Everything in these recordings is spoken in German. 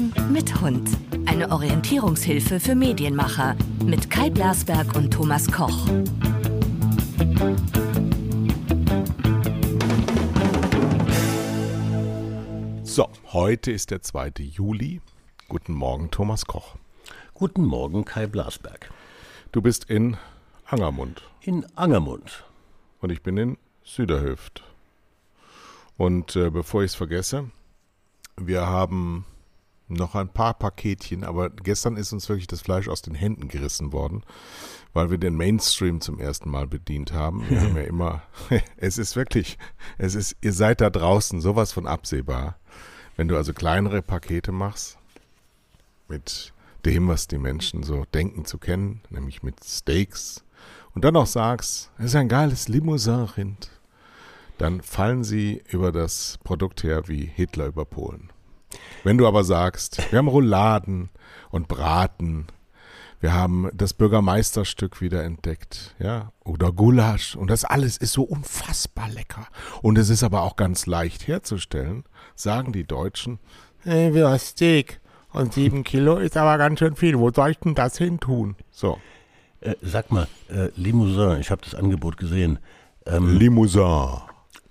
Skifahren mit Hund. Eine Orientierungshilfe für Medienmacher mit Kai Blasberg und Thomas Koch. So, heute ist der 2. Juli. Guten Morgen, Thomas Koch. Guten Morgen, Kai Blasberg. Du bist in Angermund. In Angermund. Und ich bin in Süderhöft. Und äh, bevor ich es vergesse, wir haben noch ein paar Paketchen, aber gestern ist uns wirklich das Fleisch aus den Händen gerissen worden, weil wir den Mainstream zum ersten Mal bedient haben. Wir haben ja immer, es ist wirklich, es ist, ihr seid da draußen sowas von absehbar. Wenn du also kleinere Pakete machst, mit dem, was die Menschen so denken zu kennen, nämlich mit Steaks, und dann noch sagst, es ist ein geiles Limousin-Rind, dann fallen sie über das Produkt her wie Hitler über Polen. Wenn du aber sagst, wir haben Rouladen und Braten, wir haben das Bürgermeisterstück wieder entdeckt, ja, oder Gulasch und das alles ist so unfassbar lecker und es ist aber auch ganz leicht herzustellen, sagen die Deutschen, hey, wir Steak und sieben Kilo ist aber ganz schön viel, wo soll ich denn das hin tun? So. Äh, sag mal, äh, Limousin, ich habe das Angebot gesehen. Ähm, Limousin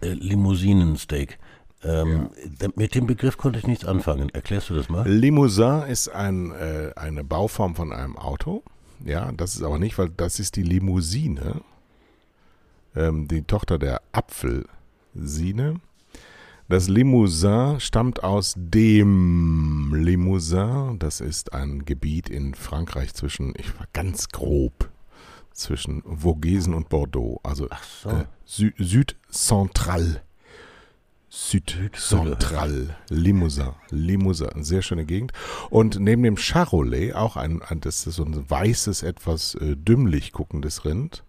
äh, Limousinensteak. Ähm, ja. Mit dem Begriff konnte ich nichts anfangen. Erklärst du das mal? Limousin ist ein, äh, eine Bauform von einem Auto. Ja, das ist aber nicht, weil das ist die Limousine, ähm, die Tochter der Apfelsine. Das Limousin stammt aus dem Limousin. Das ist ein Gebiet in Frankreich zwischen, ich war ganz grob, zwischen Vogesen und Bordeaux. Also so. äh, Sü Südcentral. Südcentral. Limousin. Limousin. Sehr schöne Gegend. Und neben dem Charolais auch ein, ein das ist so ein weißes, etwas äh, dümmlich guckendes Rind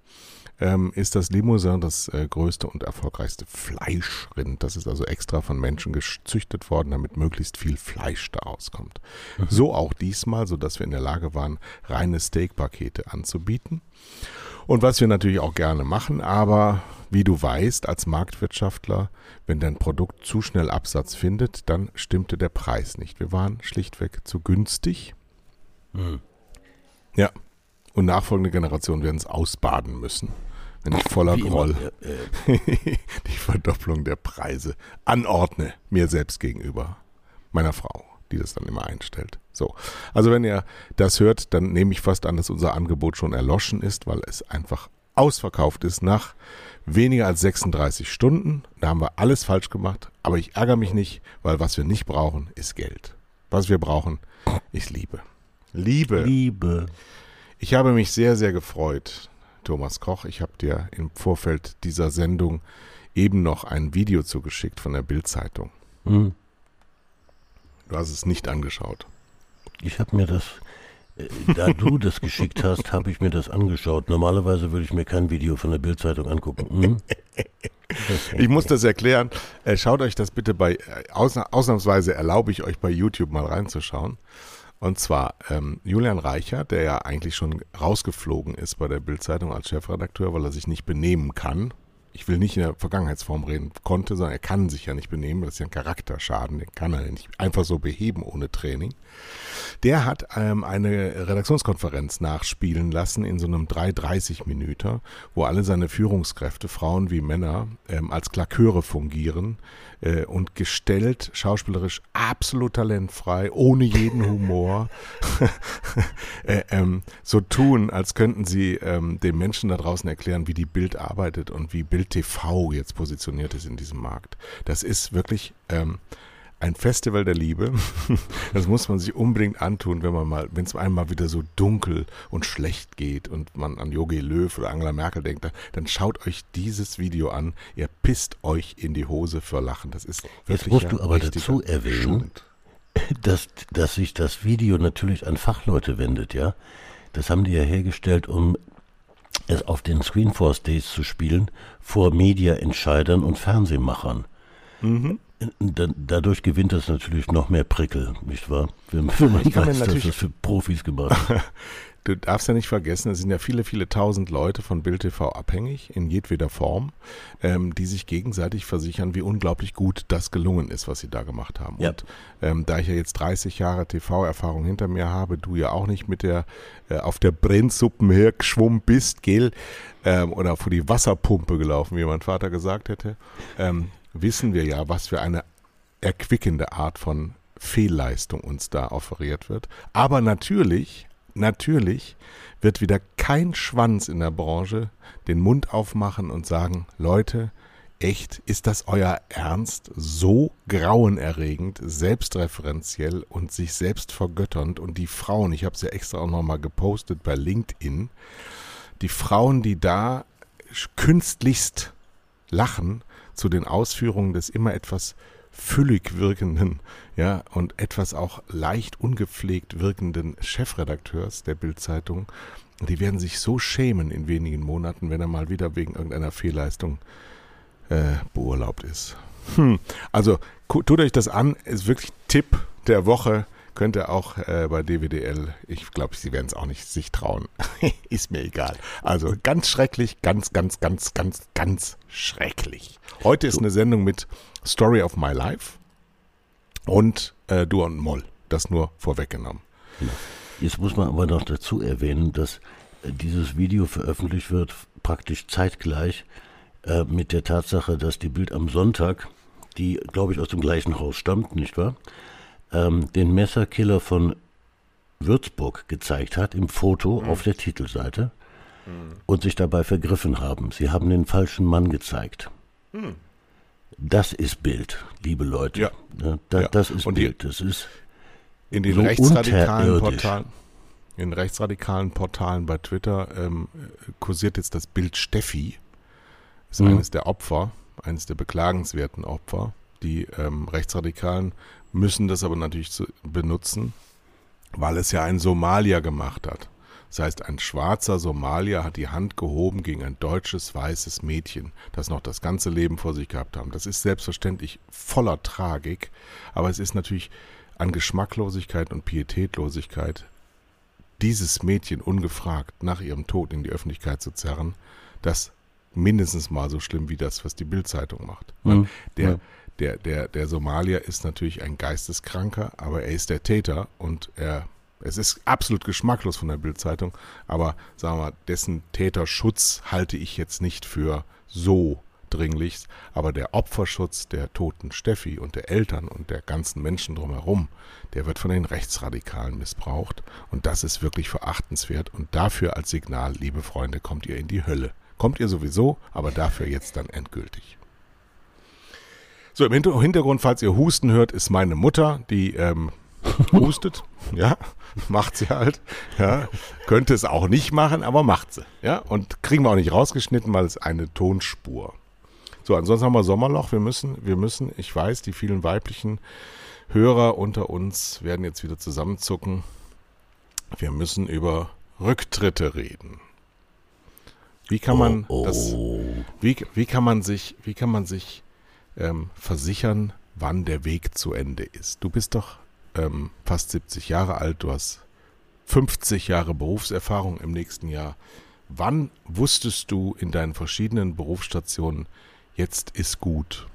ähm, ist das Limousin das äh, größte und erfolgreichste Fleischrind. Das ist also extra von Menschen gezüchtet worden, damit möglichst viel Fleisch da rauskommt. Mhm. So auch diesmal, sodass wir in der Lage waren, reine Steakpakete anzubieten. Und was wir natürlich auch gerne machen, aber wie du weißt, als Marktwirtschaftler, wenn dein Produkt zu schnell Absatz findet, dann stimmte der Preis nicht. Wir waren schlichtweg zu günstig. Mhm. Ja. Und nachfolgende Generationen werden es ausbaden müssen wenn ich voller Wie Groll äh, die Verdopplung der Preise anordne, mir selbst gegenüber, meiner Frau, die das dann immer einstellt. So, also wenn ihr das hört, dann nehme ich fast an, dass unser Angebot schon erloschen ist, weil es einfach ausverkauft ist nach weniger als 36 Stunden. Da haben wir alles falsch gemacht, aber ich ärgere mich nicht, weil was wir nicht brauchen, ist Geld. Was wir brauchen, ist Liebe. Liebe. Liebe. Ich habe mich sehr, sehr gefreut, Thomas Koch. Ich habe dir im Vorfeld dieser Sendung eben noch ein Video zugeschickt von der Bild-Zeitung. Mhm. Du hast es nicht angeschaut. Ich habe mir das, äh, da du das geschickt hast, habe ich mir das angeschaut. Normalerweise würde ich mir kein Video von der Bild-Zeitung angucken. Mhm. ich muss das erklären. Äh, schaut euch das bitte bei, äh, ausnahmsweise erlaube ich euch bei YouTube mal reinzuschauen. Und zwar ähm, Julian Reicher, der ja eigentlich schon rausgeflogen ist bei der Bildzeitung als Chefredakteur, weil er sich nicht benehmen kann. Ich will nicht in der Vergangenheitsform reden, konnte, sondern er kann sich ja nicht benehmen. Das ist ja ein Charakterschaden, den kann er nicht einfach so beheben ohne Training. Der hat ähm, eine Redaktionskonferenz nachspielen lassen in so einem 330 Minüter, wo alle seine Führungskräfte, Frauen wie Männer, ähm, als Klaköre fungieren äh, und gestellt, schauspielerisch absolut talentfrei, ohne jeden Humor, äh, ähm, so tun, als könnten sie ähm, den Menschen da draußen erklären, wie die Bild arbeitet und wie Bild TV jetzt positioniert ist in diesem Markt. Das ist wirklich ähm, ein Festival der Liebe. Das muss man sich unbedingt antun, wenn man mal, wenn es einem mal wieder so dunkel und schlecht geht und man an Jogi Löw oder Angela Merkel denkt, dann schaut euch dieses Video an. Ihr pisst euch in die Hose für Lachen. Das ist wirklich Jetzt musst du aber dazu erwähnen, dass, dass sich das Video natürlich an Fachleute wendet, ja. Das haben die ja hergestellt, um es auf den Screenforce Days zu spielen vor Media-Entscheidern und Fernsehmachern. Mhm. dadurch gewinnt das natürlich noch mehr Prickel, nicht wahr? Wenn, man weiß, dass das für Profis gemacht ist. Du darfst ja nicht vergessen, es sind ja viele, viele tausend Leute von Bild TV abhängig, in jedweder Form, ähm, die sich gegenseitig versichern, wie unglaublich gut das gelungen ist, was sie da gemacht haben. Ja. Und ähm, da ich ja jetzt 30 Jahre TV-Erfahrung hinter mir habe, du ja auch nicht mit der äh, auf der Brennsuppen hergeschwommen bist, gell, ähm, oder vor die Wasserpumpe gelaufen, wie mein Vater gesagt hätte, ähm, wissen wir ja, was für eine erquickende Art von Fehlleistung uns da offeriert wird. Aber natürlich, natürlich wird wieder kein Schwanz in der Branche den Mund aufmachen und sagen, Leute, echt, ist das euer Ernst? So grauenerregend, selbstreferenziell und sich selbst vergötternd. Und die Frauen, ich habe es ja extra auch nochmal gepostet bei LinkedIn, die Frauen, die da künstlichst lachen zu den Ausführungen des immer etwas füllig wirkenden, ja, und etwas auch leicht ungepflegt wirkenden Chefredakteurs der Bildzeitung. Die werden sich so schämen in wenigen Monaten, wenn er mal wieder wegen irgendeiner Fehlleistung äh, beurlaubt ist. Hm. Also tut euch das an, ist wirklich Tipp der Woche. Könnt ihr auch äh, bei DWDL, ich glaube, sie werden es auch nicht sich trauen. ist mir egal. Also ganz schrecklich, ganz, ganz, ganz, ganz, ganz schrecklich. Heute ist eine Sendung mit Story of My Life und äh, Du und Moll. Das nur vorweggenommen. Jetzt muss man aber noch dazu erwähnen, dass äh, dieses Video veröffentlicht wird praktisch zeitgleich äh, mit der Tatsache, dass die Bild am Sonntag, die glaube ich aus dem gleichen Haus stammt, nicht wahr, ähm, den Messerkiller von Würzburg gezeigt hat im Foto auf der Titelseite und sich dabei vergriffen haben. Sie haben den falschen Mann gezeigt. Das ist Bild, liebe Leute. Ja. Da, Ja. Das ist Und Bild. Das ist In den So rechtsradikalen. Portalen, in rechtsradikalen Portalen bei Twitter ähm, äh, kursiert jetzt das Bild Steffi. Ist Mhm. eines der Opfer, eines der beklagenswerten Opfer. Die ähm, Rechtsradikalen müssen das aber natürlich benutzen, weil es ja ein Somalier gemacht hat. Das heißt, ein schwarzer Somalier hat die Hand gehoben gegen ein deutsches weißes Mädchen, das noch das ganze Leben vor sich gehabt haben. Das ist selbstverständlich voller Tragik, aber es ist natürlich an Geschmacklosigkeit und Pietätlosigkeit, dieses Mädchen ungefragt nach ihrem Tod in die Öffentlichkeit zu zerren, das mindestens mal so schlimm wie das, was die Bildzeitung macht. Mhm. Der, Ja. Der, der, der Somalier ist natürlich ein Geisteskranker, aber er ist der Täter und er, es ist absolut geschmacklos von der Bildzeitung, aber sagen wir mal, dessen Täterschutz halte ich jetzt nicht für so dringlichst, aber der Opferschutz der toten Steffi und der Eltern und der ganzen Menschen drumherum, der wird von den Rechtsradikalen missbraucht und das ist wirklich verachtenswert und dafür als Signal, liebe Freunde, kommt ihr in die Hölle. Kommt ihr sowieso, aber dafür jetzt dann endgültig. So, im Hinter- Hintergrund, falls ihr Husten hört, ist meine Mutter, die ähm, hustet. Ja, macht sie halt. Ja, könnte es auch nicht machen, aber macht sie. Ja, und kriegen wir auch nicht rausgeschnitten, weil es eine Tonspur. So, ansonsten haben wir Sommerloch. Wir müssen, wir müssen, ich weiß, die vielen weiblichen Hörer unter uns werden jetzt wieder zusammenzucken. Wir müssen über Rücktritte reden. Wie kann man oh, das, oh. wie, wie kann man sich, wie kann man sich ähm, versichern, wann der Weg zu Ende ist? Du bist doch ähm, fast 70 Jahre alt, du hast 50 Jahre Berufserfahrung im nächsten Jahr. Wann wusstest du in deinen verschiedenen Berufsstationen, jetzt ist gut?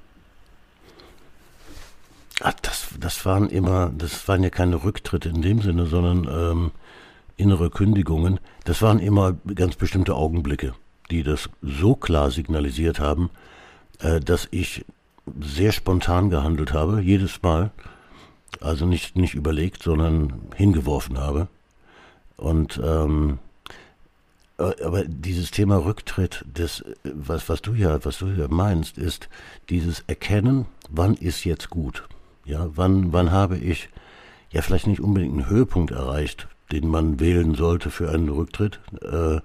Ah, das, das waren immer, das waren ja keine Rücktritte in dem Sinne, sondern ähm, innere Kündigungen. Das waren immer ganz bestimmte Augenblicke, die das so klar signalisiert haben, äh, dass ich sehr spontan gehandelt habe, jedes Mal. Also nicht, nicht überlegt, sondern hingeworfen habe. Und ähm, äh, aber dieses Thema Rücktritt, das, was, was du ja, was du ja meinst, ist dieses Erkennen, wann ist jetzt gut. Ja, wann, wann habe ich ja vielleicht nicht unbedingt einen Höhepunkt erreicht, den man wählen sollte für einen Rücktritt, äh,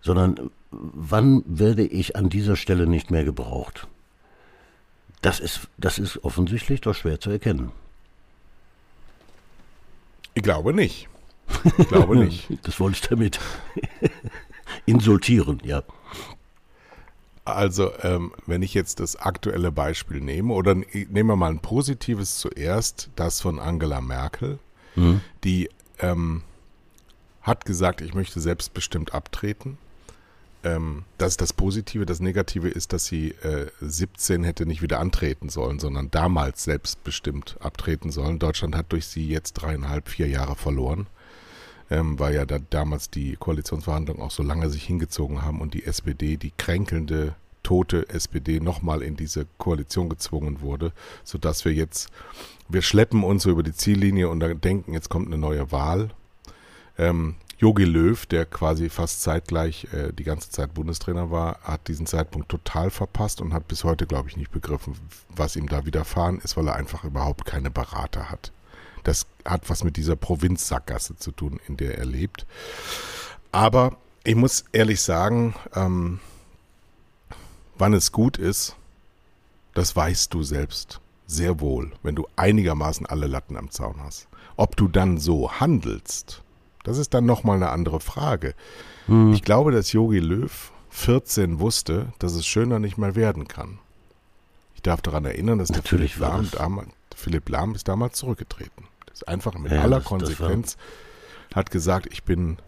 sondern wann werde ich an dieser Stelle nicht mehr gebraucht? Das ist, das ist offensichtlich doch schwer zu erkennen. Ich glaube nicht. Ich glaube nicht. Das wollte ich damit insultieren, ja. Also, ähm, wenn ich jetzt das aktuelle Beispiel nehme, oder nehmen wir mal ein positives zuerst, das von Angela Merkel, mhm. die ähm, hat gesagt, ich möchte selbstbestimmt abtreten. Ähm, das ist das Positive. Das Negative ist, dass sie äh, 17 hätte nicht wieder antreten sollen, sondern damals selbstbestimmt abtreten sollen. Deutschland hat durch sie jetzt dreieinhalb, vier Jahre verloren, ähm, weil ja da damals die Koalitionsverhandlungen auch so lange sich hingezogen haben und die SPD, die kränkelnde, tote SPD, nochmal in diese Koalition gezwungen wurde, sodass wir jetzt, wir schleppen uns so über die Ziellinie und denken, jetzt kommt eine neue Wahl. Ähm, Jogi Löw, der quasi fast zeitgleich äh, die ganze Zeit Bundestrainer war, hat diesen Zeitpunkt total verpasst und hat bis heute, glaube ich, nicht begriffen, was ihm da widerfahren ist, weil er einfach überhaupt keine Berater hat. Das hat was mit dieser Provinzsackgasse zu tun, in der er lebt. Aber ich muss ehrlich sagen, ähm, wann es gut ist, das weißt du selbst sehr wohl, wenn du einigermaßen alle Latten am Zaun hast. Ob du dann so handelst, das ist dann nochmal eine andere Frage. Hm. Ich glaube, dass Yogi Löw 14 wusste, dass es schöner nicht mehr werden kann. Ich darf daran erinnern, dass der Philipp Lahm, damals, Philipp Lahm ist damals zurückgetreten. Das ist einfach mit ja, aller das, Konsequenz das hat gesagt, ich bin,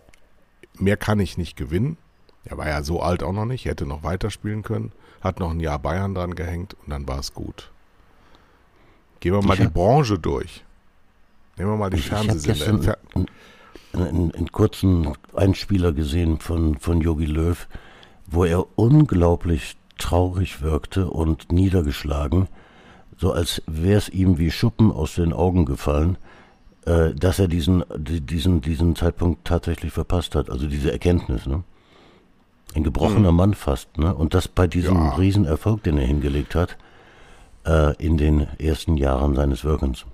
mehr kann ich nicht gewinnen. Er war ja so alt auch noch nicht, hätte noch weiterspielen können, hat noch ein Jahr Bayern dran gehängt und dann war es gut. Gehen wir mal ich die Branche durch. Nehmen wir mal die Fernsehsender einen, einen kurzen Einspieler gesehen von, von Yogi Löw, wo er unglaublich traurig wirkte und niedergeschlagen, so als wäre es ihm wie Schuppen aus den Augen gefallen, äh, dass er diesen, diesen, diesen Zeitpunkt tatsächlich verpasst hat, also diese Erkenntnis. Ne? Ein gebrochener mhm. Mann fast, ne? Und das bei diesem ja. Riesenerfolg, den er hingelegt hat, äh, in den ersten Jahren seines Wirkens.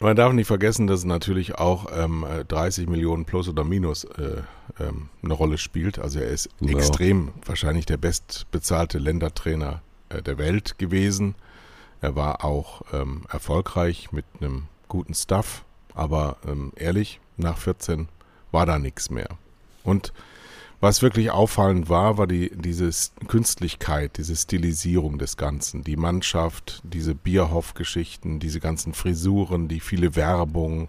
Man darf nicht vergessen, dass natürlich auch ähm, 30 Millionen plus oder minus äh, ähm, eine Rolle spielt. Also er ist ja. extrem wahrscheinlich der bestbezahlte Ländertrainer äh, der Welt gewesen. Er war auch ähm, erfolgreich mit einem guten Stuff, aber ähm, ehrlich, nach 14 war da nichts mehr. Und was wirklich auffallend war, war die, diese Künstlichkeit, diese Stilisierung des Ganzen. Die Mannschaft, diese Bierhoff-Geschichten, diese ganzen Frisuren, die viele Werbung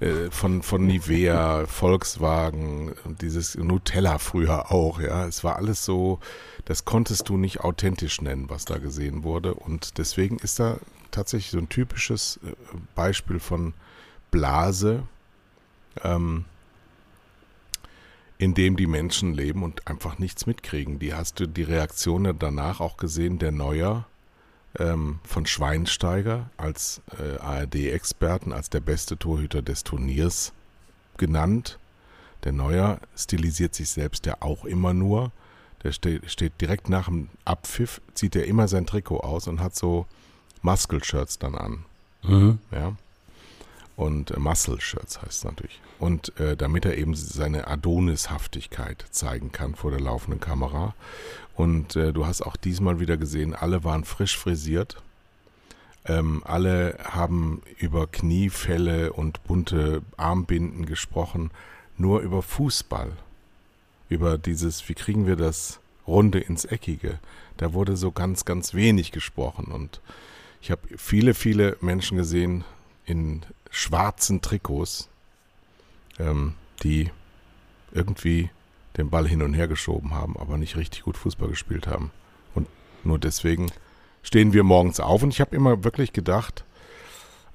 äh, von, von Nivea, Volkswagen, dieses Nutella früher auch, ja. Es war alles so, das konntest du nicht authentisch nennen, was da gesehen wurde. Und deswegen ist da tatsächlich so ein typisches äh, Beispiel von Blase, ähm, in dem die Menschen leben und einfach nichts mitkriegen. Die hast du die Reaktionen danach auch gesehen, der Neuer ähm, von Schweinsteiger als äh, ARD-Experten, als der beste Torhüter des Turniers genannt. Der Neuer stilisiert sich selbst ja auch immer nur. Der steht, steht direkt nach dem Abpfiff, zieht er immer sein Trikot aus und hat so Muscle-Shirts dann an. Mhm. Ja und äh, Muscle Shirts heißt es natürlich. Und äh, damit er eben seine Adonishaftigkeit zeigen kann vor der laufenden Kamera. Und äh, du hast auch diesmal wieder gesehen, alle waren frisch frisiert. Ähm, alle haben über Kniefälle und bunte Armbinden gesprochen, nur über Fußball. Über dieses, wie kriegen wir das Runde ins Eckige. Da wurde so ganz, ganz wenig gesprochen. Und ich habe viele, viele Menschen gesehen in schwarzen Trikots, ähm, die irgendwie den Ball hin und her geschoben haben, aber nicht richtig gut Fußball gespielt haben. Und nur deswegen stehen wir morgens auf. Und ich habe immer wirklich gedacht,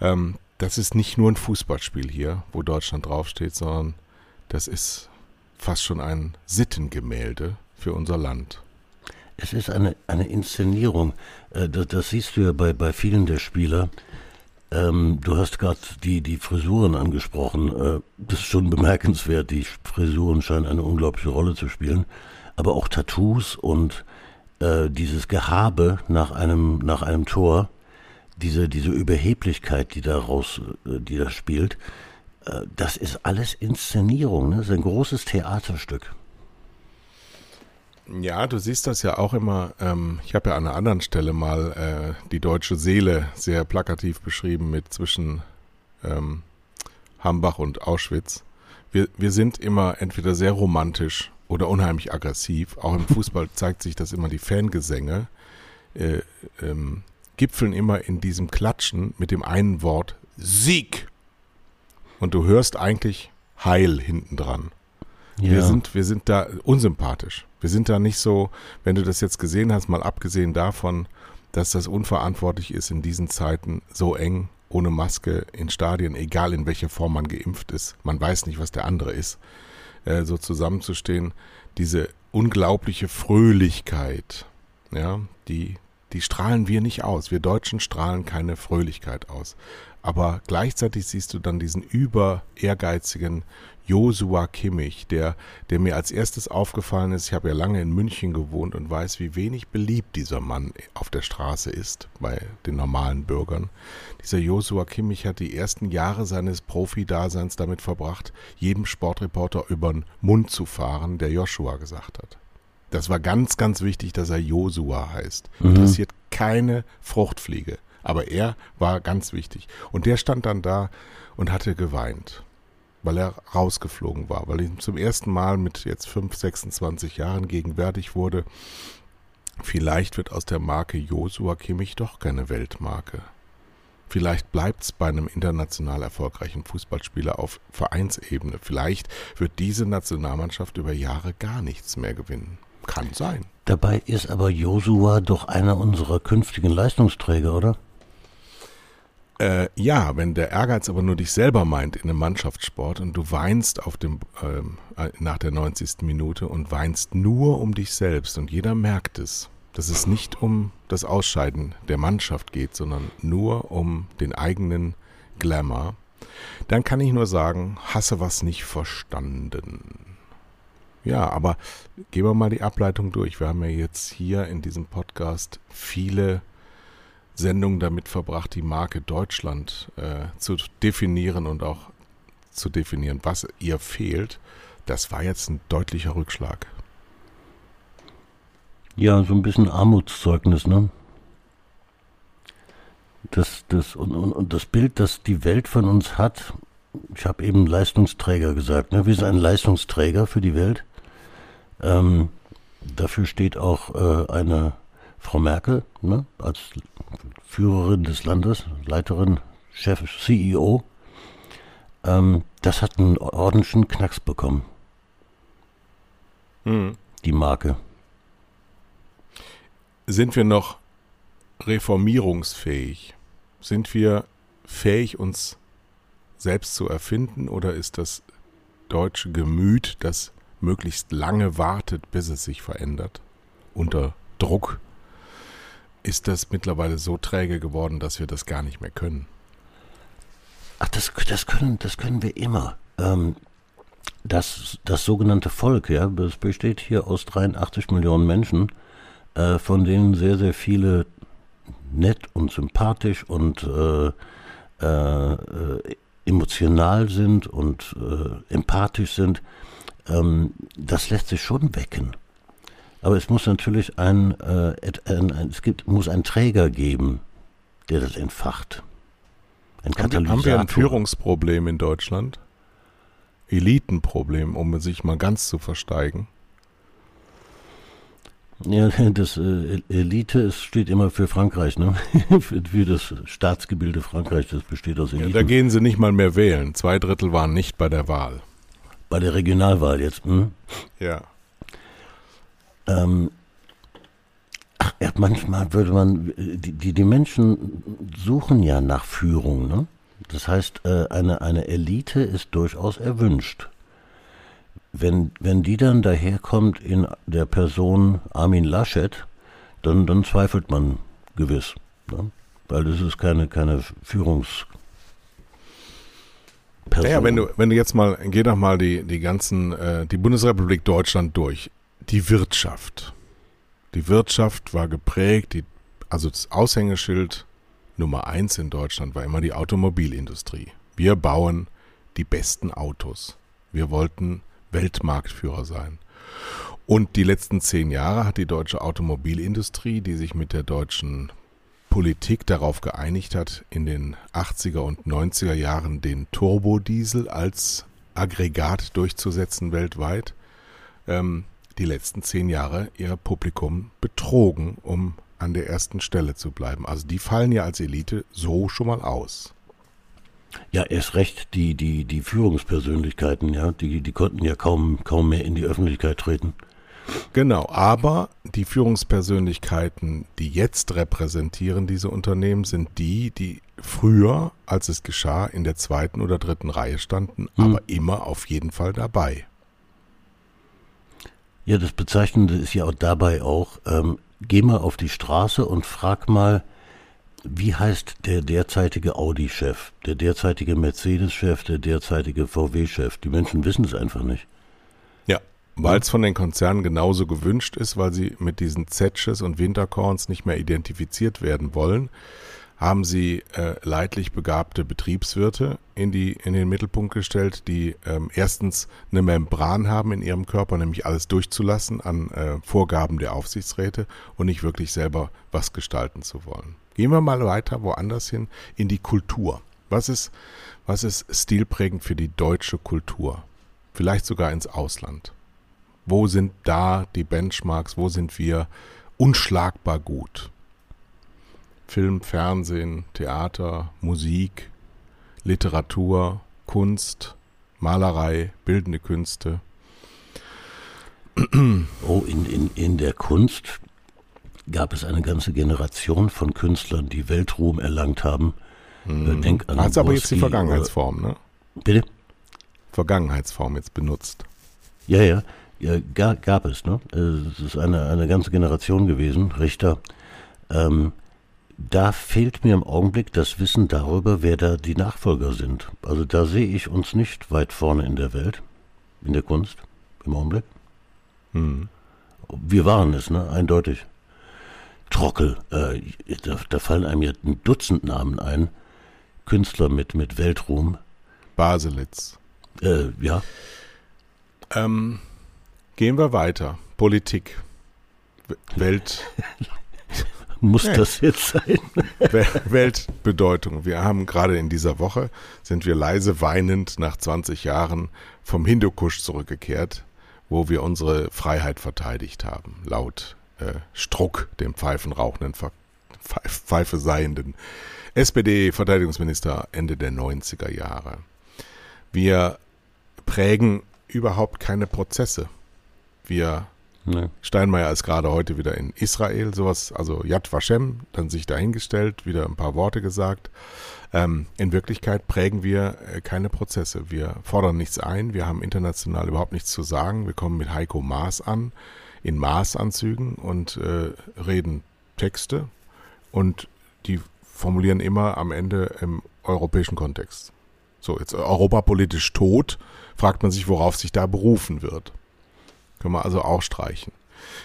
ähm, das ist nicht nur ein Fußballspiel hier, wo Deutschland draufsteht, sondern das ist fast schon ein Sittengemälde für unser Land. Es ist eine, eine Inszenierung. Äh, das, das siehst du ja bei, bei vielen der Spieler. Ähm, du hast gerade die, die Frisuren angesprochen. Äh, das ist schon bemerkenswert. Die Frisuren scheinen eine unglaubliche Rolle zu spielen. Aber auch Tattoos und äh, dieses Gehabe nach einem, nach einem Tor, diese, diese Überheblichkeit, die daraus, äh, die da spielt, äh, das ist alles Inszenierung. Ne? Das ist ein großes Theaterstück. Ja, du siehst das ja auch immer. Ähm, ich habe ja an einer anderen Stelle mal äh, die deutsche Seele sehr plakativ beschrieben mit zwischen ähm, Hambach und Auschwitz. Wir, wir sind immer entweder sehr romantisch oder unheimlich aggressiv. Auch im Fußball zeigt sich, dass immer die Fangesänge äh, ähm, gipfeln immer in diesem Klatschen mit dem einen Wort Sieg. Und du hörst eigentlich Heil hinten dran. Ja. Wir, sind, wir sind da unsympathisch. Wir sind da nicht so, wenn du das jetzt gesehen hast, mal abgesehen davon, dass das unverantwortlich ist, in diesen Zeiten so eng, ohne Maske in Stadien, egal in welcher Form man geimpft ist, man weiß nicht, was der andere ist, äh, so zusammenzustehen, diese unglaubliche Fröhlichkeit, ja, die, die strahlen wir nicht aus. Wir Deutschen strahlen keine Fröhlichkeit aus. Aber gleichzeitig siehst du dann diesen über ehrgeizigen Josua Kimmich, der, der mir als erstes aufgefallen ist. Ich habe ja lange in München gewohnt und weiß, wie wenig beliebt dieser Mann auf der Straße ist bei den normalen Bürgern. Dieser Josua Kimmich hat die ersten Jahre seines Profi-Daseins damit verbracht, jedem Sportreporter über den Mund zu fahren, der Joshua gesagt hat. Das war ganz, ganz wichtig, dass er Josua heißt. Mhm. Interessiert keine Fruchtfliege. Aber er war ganz wichtig. Und der stand dann da und hatte geweint weil er rausgeflogen war, weil ihm zum ersten Mal mit jetzt 5, 26 Jahren gegenwärtig wurde, vielleicht wird aus der Marke Josua Kimmich doch keine Weltmarke. Vielleicht bleibt es bei einem international erfolgreichen Fußballspieler auf Vereinsebene. Vielleicht wird diese Nationalmannschaft über Jahre gar nichts mehr gewinnen. Kann sein. Dabei ist aber Josua doch einer unserer künftigen Leistungsträger, oder? Äh, ja, wenn der Ehrgeiz aber nur dich selber meint in einem Mannschaftssport und du weinst auf dem, ähm, äh, nach der 90. Minute und weinst nur um dich selbst und jeder merkt es, dass es nicht um das Ausscheiden der Mannschaft geht, sondern nur um den eigenen Glamour, dann kann ich nur sagen, hasse was nicht verstanden. Ja, aber gehen wir mal die Ableitung durch. Wir haben ja jetzt hier in diesem Podcast viele Sendung damit verbracht, die Marke Deutschland äh, zu definieren und auch zu definieren, was ihr fehlt. Das war jetzt ein deutlicher Rückschlag. Ja, so ein bisschen Armutszeugnis, ne? Das, das, und, und, und das Bild, das die Welt von uns hat, ich habe eben Leistungsträger gesagt, ne? wir sind ein Leistungsträger für die Welt. Ähm, dafür steht auch äh, eine Frau Merkel ne? als Führerin des Landes, Leiterin, Chef, CEO, ähm, das hat einen ordentlichen Knacks bekommen. Hm. Die Marke. Sind wir noch reformierungsfähig? Sind wir fähig, uns selbst zu erfinden oder ist das deutsche Gemüt, das möglichst lange wartet, bis es sich verändert, unter Druck ist das mittlerweile so träge geworden, dass wir das gar nicht mehr können. Ach, das, das, können, das können wir immer. Ähm, das, das sogenannte Volk, ja, das besteht hier aus 83 Millionen Menschen, äh, von denen sehr, sehr viele nett und sympathisch und äh, äh, emotional sind und äh, empathisch sind. Ähm, das lässt sich schon wecken. Aber es muss natürlich ein, äh, ein, ein, es gibt, muss einen Träger geben, der das entfacht. Ein Katalysator. Haben wir ein Führungsproblem in Deutschland? Elitenproblem, um sich mal ganz zu versteigen? Ja, das äh, Elite es steht immer für Frankreich, ne? für, für, das Staatsgebilde Frankreich, das besteht aus Eliten. Ja, da gehen sie nicht mal mehr wählen. Zwei Drittel waren nicht bei der Wahl. Bei der Regionalwahl jetzt, hm? Ja. Ähm, ach, manchmal würde man, die, die, Menschen suchen ja nach Führung, ne? Das heißt, äh, eine, eine Elite ist durchaus erwünscht. Wenn, wenn die dann daherkommt in der Person Armin Laschet, dann, dann zweifelt man gewiss. Ne? Weil das ist keine, keine Führungs-. Naja, wenn du, wenn du jetzt mal, geh doch mal die, die ganzen, äh, die Bundesrepublik Deutschland durch die Wirtschaft. Die Wirtschaft war geprägt, die, also das Aushängeschild Nummer eins in Deutschland war immer die Automobilindustrie. Wir bauen die besten Autos. Wir wollten Weltmarktführer sein. Und die letzten zehn Jahre hat die deutsche Automobilindustrie, die sich mit der deutschen Politik darauf geeinigt hat, in den 80er und 90er Jahren den Turbodiesel als Aggregat durchzusetzen weltweit, ähm, die letzten zehn Jahre ihr Publikum betrogen, um an der ersten Stelle zu bleiben. Also die fallen ja als Elite so schon mal aus. Ja, erst recht die, die, die Führungspersönlichkeiten, ja, die, die konnten ja kaum, kaum mehr in die Öffentlichkeit treten. Genau, aber die Führungspersönlichkeiten, die jetzt repräsentieren diese Unternehmen, sind die, die früher, als es geschah, in der zweiten oder dritten Reihe standen, hm. aber immer auf jeden Fall dabei. Ja, das Bezeichnende ist ja auch dabei auch, ähm, geh mal auf die Straße und frag mal, wie heißt der derzeitige Audi-Chef, der derzeitige Mercedes-Chef, der derzeitige VW-Chef? Die Menschen wissen es einfach nicht. Ja, weil es von den Konzernen genauso gewünscht ist, weil sie mit diesen Zetsches und Winterkorns nicht mehr identifiziert werden wollen, haben sie äh, leidlich begabte Betriebswirte in, die, in den Mittelpunkt gestellt, die ähm, erstens eine Membran haben in ihrem Körper, nämlich alles durchzulassen an äh, Vorgaben der Aufsichtsräte und nicht wirklich selber was gestalten zu wollen. Gehen wir mal weiter woanders hin, in die Kultur. Was ist, was ist stilprägend für die deutsche Kultur? Vielleicht sogar ins Ausland. Wo sind da die Benchmarks? Wo sind wir unschlagbar gut? Film, Fernsehen, Theater, Musik, Literatur, Kunst, Malerei, bildende Künste. Oh, in, in, in der Kunst gab es eine ganze Generation von Künstlern, die Weltruhm erlangt haben. Mhm. Denk an Hast aber jetzt die Vergangenheitsform, ne? Bitte? Vergangenheitsform jetzt benutzt. Ja, ja, ja gab, gab es, ne? Es ist eine, eine ganze Generation gewesen, Richter. Ähm, da fehlt mir im Augenblick das Wissen darüber, wer da die Nachfolger sind. Also da sehe ich uns nicht weit vorne in der Welt, in der Kunst, im Augenblick. Hm. Wir waren es, ne? Eindeutig. Trockel, äh, da, da, fallen einem ja ein Dutzend Namen ein. Künstler mit, mit Weltruhm. Baselitz. Äh, ja. Ähm, gehen wir weiter. Politik. Welt. Muss ja. das jetzt sein? Weltbedeutung. Wir haben gerade in dieser Woche, sind wir leise weinend nach 20 Jahren vom Hindukusch zurückgekehrt, wo wir unsere Freiheit verteidigt haben, laut äh, Struck, dem pfeifenrauchenden, Pfeife seienden SPD-Verteidigungsminister Ende der 90er Jahre. Wir prägen überhaupt keine Prozesse. Wir Nee. Steinmeier ist gerade heute wieder in Israel, sowas, also Yad Vashem, dann sich dahingestellt, wieder ein paar Worte gesagt. Ähm, in Wirklichkeit prägen wir äh, keine Prozesse. Wir fordern nichts ein, wir haben international überhaupt nichts zu sagen. Wir kommen mit Heiko Maas an, in Maßanzügen und äh, reden Texte und die formulieren immer am Ende im europäischen Kontext. So, jetzt europapolitisch tot, fragt man sich, worauf sich da berufen wird. Können wir also auch streichen.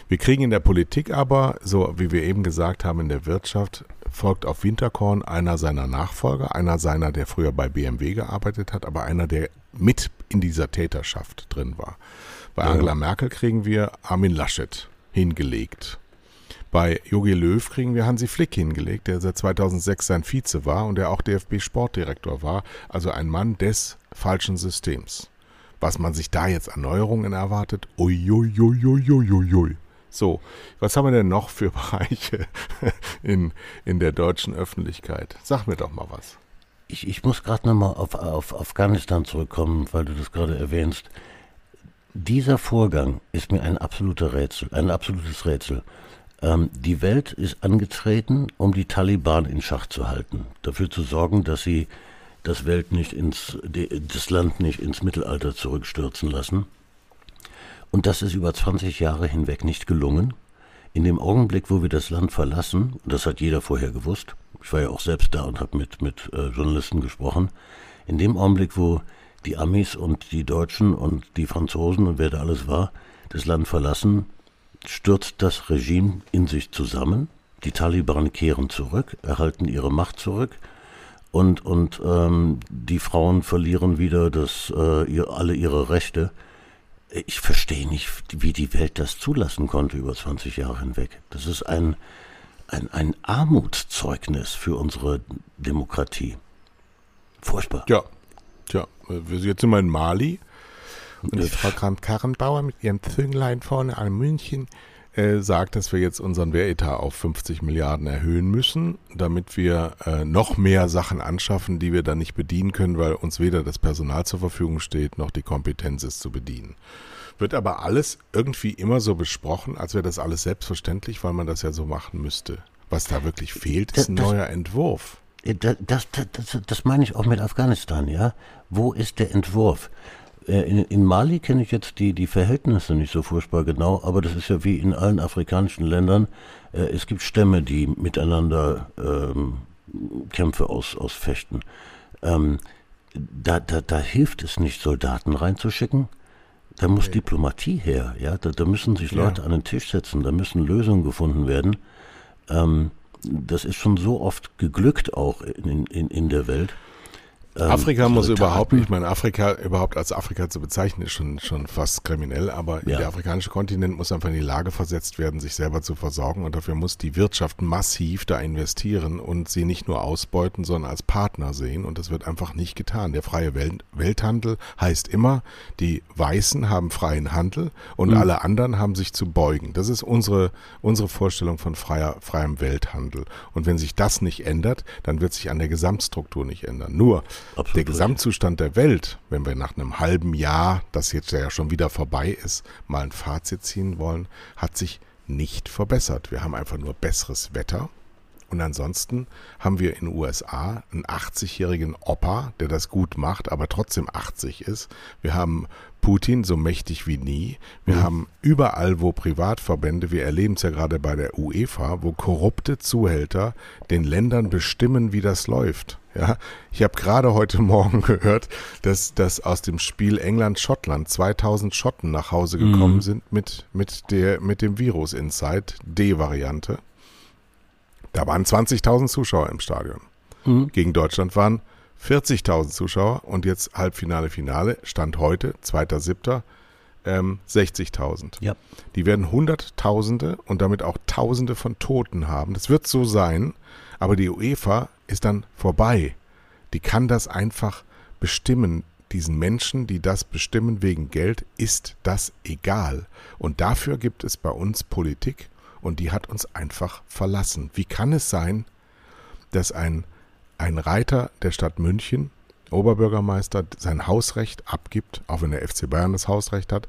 Wir kriegen in der Politik aber, so wie wir eben gesagt haben, in der Wirtschaft folgt auf Winterkorn einer seiner Nachfolger, einer seiner, der früher bei BMW gearbeitet hat, aber einer, der mit in dieser Täterschaft drin war. Bei ja. Angela Merkel kriegen wir Armin Laschet hingelegt. Bei Jogi Löw kriegen wir Hansi Flick hingelegt, der seit 2006 sein Vize war und der auch DFB-Sportdirektor war, also ein Mann des falschen Systems was man sich da jetzt an Neuerungen erwartet. Uiuiuiuiuiui. So, was haben wir denn noch für Bereiche in, in der deutschen Öffentlichkeit? Sag mir doch mal was. Ich, ich muss gerade nochmal auf, auf Afghanistan zurückkommen, weil du das gerade erwähnst. Dieser Vorgang ist mir ein absoluter Rätsel, ein absolutes Rätsel. Ähm, die Welt ist angetreten, um die Taliban in Schach zu halten, dafür zu sorgen, dass sie das Welt nicht ins, das Land nicht ins Mittelalter zurückstürzen lassen. Und das ist über 20 Jahre hinweg nicht gelungen. In dem Augenblick, wo wir das Land verlassen, das hat jeder vorher gewusst, ich war ja auch selbst da und habe mit, mit äh, Journalisten gesprochen, in dem Augenblick, wo die Amis und die Deutschen und die Franzosen und wer da alles war, das Land verlassen, stürzt das Regime in sich zusammen. Die Taliban kehren zurück, erhalten ihre Macht zurück und, und ähm, die Frauen verlieren wieder das, äh, ihr, alle ihre Rechte. Ich verstehe nicht, wie die Welt das zulassen konnte über 20 Jahre hinweg. Das ist ein, ein, ein Armutszeugnis für unsere Demokratie. Furchtbar. Ja, tja, wir sind jetzt immer in Mali Und die Frau Kramp-Karrenbauer mit ihrem Zünglein vorne an München äh, sagt, dass wir jetzt unseren Wehretat auf 50 Milliarden erhöhen müssen, damit wir äh, noch mehr Sachen anschaffen, die wir dann nicht bedienen können, weil uns weder das Personal zur Verfügung steht, noch die Kompetenz es zu bedienen. Wird aber alles irgendwie immer so besprochen, als wäre das alles selbstverständlich, weil man das ja so machen müsste. Was da wirklich fehlt, ist ein Das- neuer Entwurf. Das, das, das, das meine ich auch mit Afghanistan, ja. Wo ist der Entwurf? Äh, In, in Mali kenne ich jetzt die, die Verhältnisse nicht so furchtbar genau, aber das ist ja wie in allen afrikanischen Ländern. Äh, Es gibt Stämme, die miteinander ähm, Kämpfe aus, ausfechten. Ähm, da, da, da hilft es nicht, Soldaten reinzuschicken. Da muss Diplomatie her, ja. Da, da müssen sich Ja. Leute an den Tisch setzen, da müssen Lösungen gefunden werden. Ähm, das ist schon so oft geglückt auch in, in, in der Welt. Ähm, Afrika muss Soldaten- überhaupt, ich meine, Afrika überhaupt als Afrika zu bezeichnen, ist schon, schon fast kriminell, aber Ja. der afrikanische Kontinent muss einfach in die Lage versetzt werden, sich selber zu versorgen und dafür muss die Wirtschaft massiv da investieren und sie nicht nur ausbeuten, sondern als Partner sehen und das wird einfach nicht getan. Der freie Welt, Welthandel heißt immer, die Weißen haben freien Handel und alle anderen haben sich zu beugen. Das ist unsere, unsere Vorstellung von freier, freiem Welthandel. Und wenn sich das nicht ändert, dann wird sich an der Gesamtstruktur nicht ändern. Nur Absolut der. Gesamtzustand der Welt, wenn wir nach einem halben Jahr, das jetzt ja schon wieder vorbei ist, mal ein Fazit ziehen wollen, hat sich nicht verbessert. Wir haben einfach nur besseres Wetter. Und ansonsten haben wir in den USA einen 80-jährigen Opa, der das gut macht, aber trotzdem 80 ist. Wir haben Putin so mächtig wie nie. Wir haben überall, wo Privatverbände, wir erleben es ja gerade bei der UEFA, wo korrupte Zuhälter den Ländern bestimmen, wie das läuft. Ja, ich habe gerade heute Morgen gehört, dass, dass aus dem Spiel England-Schottland 2000 Schotten nach Hause gekommen sind mit, mit, der, mit dem Virus Inside, D-Variante. Da waren 20.000 Zuschauer im Stadion. Gegen Deutschland waren 40.000 Zuschauer und jetzt Halbfinale, Finale, Stand heute, 2.7., ähm, 60.000. Ja. Die werden Hunderttausende und damit auch Tausende von Toten haben. Das wird so sein, aber die UEFA ist dann vorbei. Die kann das einfach bestimmen. Diesen Menschen, die das bestimmen wegen Geld, ist das egal. Und dafür gibt es bei uns Politik und die hat uns einfach verlassen. Wie kann es sein, dass ein, ein Reiter der Stadt München, Oberbürgermeister, sein Hausrecht abgibt, auch wenn der FC Bayern das Hausrecht hat,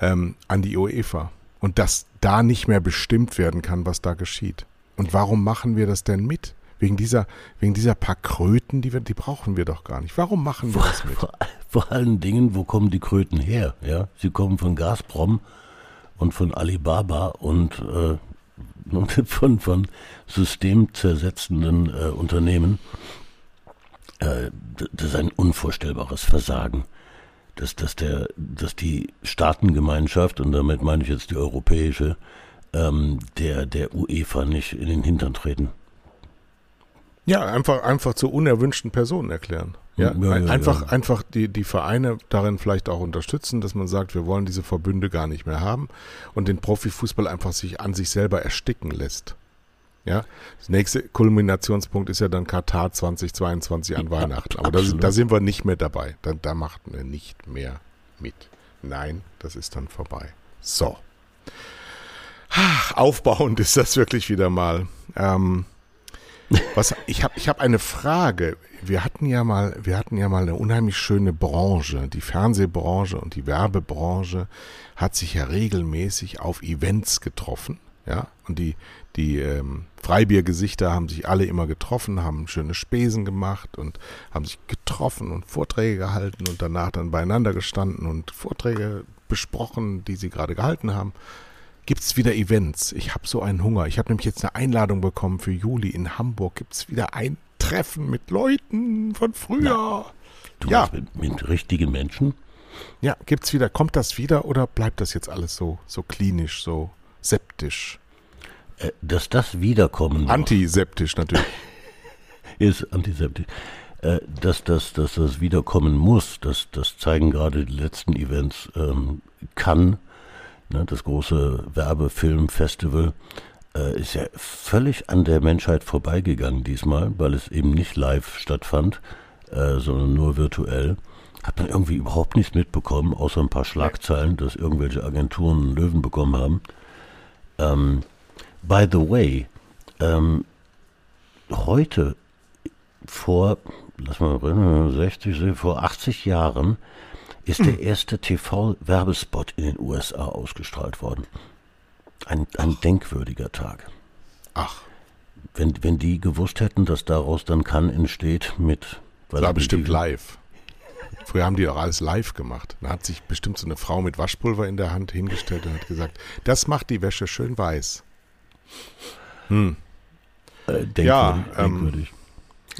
ähm, an die UEFA. Und dass da nicht mehr bestimmt werden kann, was da geschieht. Und warum machen wir das denn mit? Wegen dieser, wegen dieser paar Kröten, die wir, die brauchen wir doch gar nicht. Warum machen wir das mit? Vor, vor allen Dingen, wo kommen die Kröten her? Ja, sie kommen von Gazprom und von Alibaba und, äh, von, von systemzersetzenden äh, Unternehmen. Äh, das ist ein unvorstellbares Versagen, dass, dass, der, dass die Staatengemeinschaft, und damit meine ich jetzt die europäische, ähm, der, der UEFA nicht in den Hintern treten. Ja, einfach, einfach zu unerwünschten Personen erklären. Ja, Ja, ein- ja, einfach, ja. einfach die, die Vereine darin vielleicht auch unterstützen, dass man sagt, wir wollen diese Verbünde gar nicht mehr haben und den Profifußball einfach sich an sich selber ersticken lässt. Ja, das nächste Kulminationspunkt ist ja dann Katar 2022 an Weihnachten. Aber da, da sind wir nicht mehr dabei. Da, da macht wir nicht mehr mit. Nein, das ist dann vorbei. So. Ach, aufbauend ist das wirklich wieder mal. Ähm, was, ich habe ich hab eine Frage. Wir hatten ja mal, wir hatten ja mal eine unheimlich schöne Branche. Die Fernsehbranche und die Werbebranche hat sich ja regelmäßig auf Events getroffen. Ja, und die, die ähm, Freibiergesichter haben sich alle immer getroffen, haben schöne Spesen gemacht und haben sich getroffen und Vorträge gehalten und danach dann beieinander gestanden und Vorträge besprochen, die sie gerade gehalten haben. Gibt es wieder Events? Ich habe so einen Hunger. Ich habe nämlich jetzt eine Einladung bekommen für Juli in Hamburg. Gibt es wieder ein Treffen mit Leuten von früher? Du Ja. mit, mit richtigen Menschen? Ja, gibt's wieder? Kommt das wieder oder bleibt das jetzt alles so so klinisch, so septisch? Äh, dass das wiederkommen muss. Antiseptisch natürlich. ist antiseptisch. Äh, dass, das, dass das wiederkommen muss, das, das zeigen gerade die letzten Events. Ähm, Cannes, ne, das große Werbefilmfestival, äh, ist ja völlig an der Menschheit vorbeigegangen diesmal, weil es eben nicht live stattfand, äh, sondern nur virtuell. Hat man irgendwie überhaupt nichts mitbekommen, außer ein paar Schlagzeilen, dass irgendwelche Agenturen Löwen bekommen haben. Ähm, by the way, ähm, heute vor, lass mal 60, vor 80 Jahren ist der erste TV-Werbespot in den USA ausgestrahlt worden. Ein, ein denkwürdiger Tag. Ach. Wenn, wenn die gewusst hätten, dass daraus dann kann entsteht mit. Das war bestimmt live. Früher haben die auch alles live gemacht. Da hat sich bestimmt so eine Frau mit Waschpulver in der Hand hingestellt und hat gesagt, das macht die Wäsche schön weiß. Hm. Äh, denkwürdig, ja, ähm,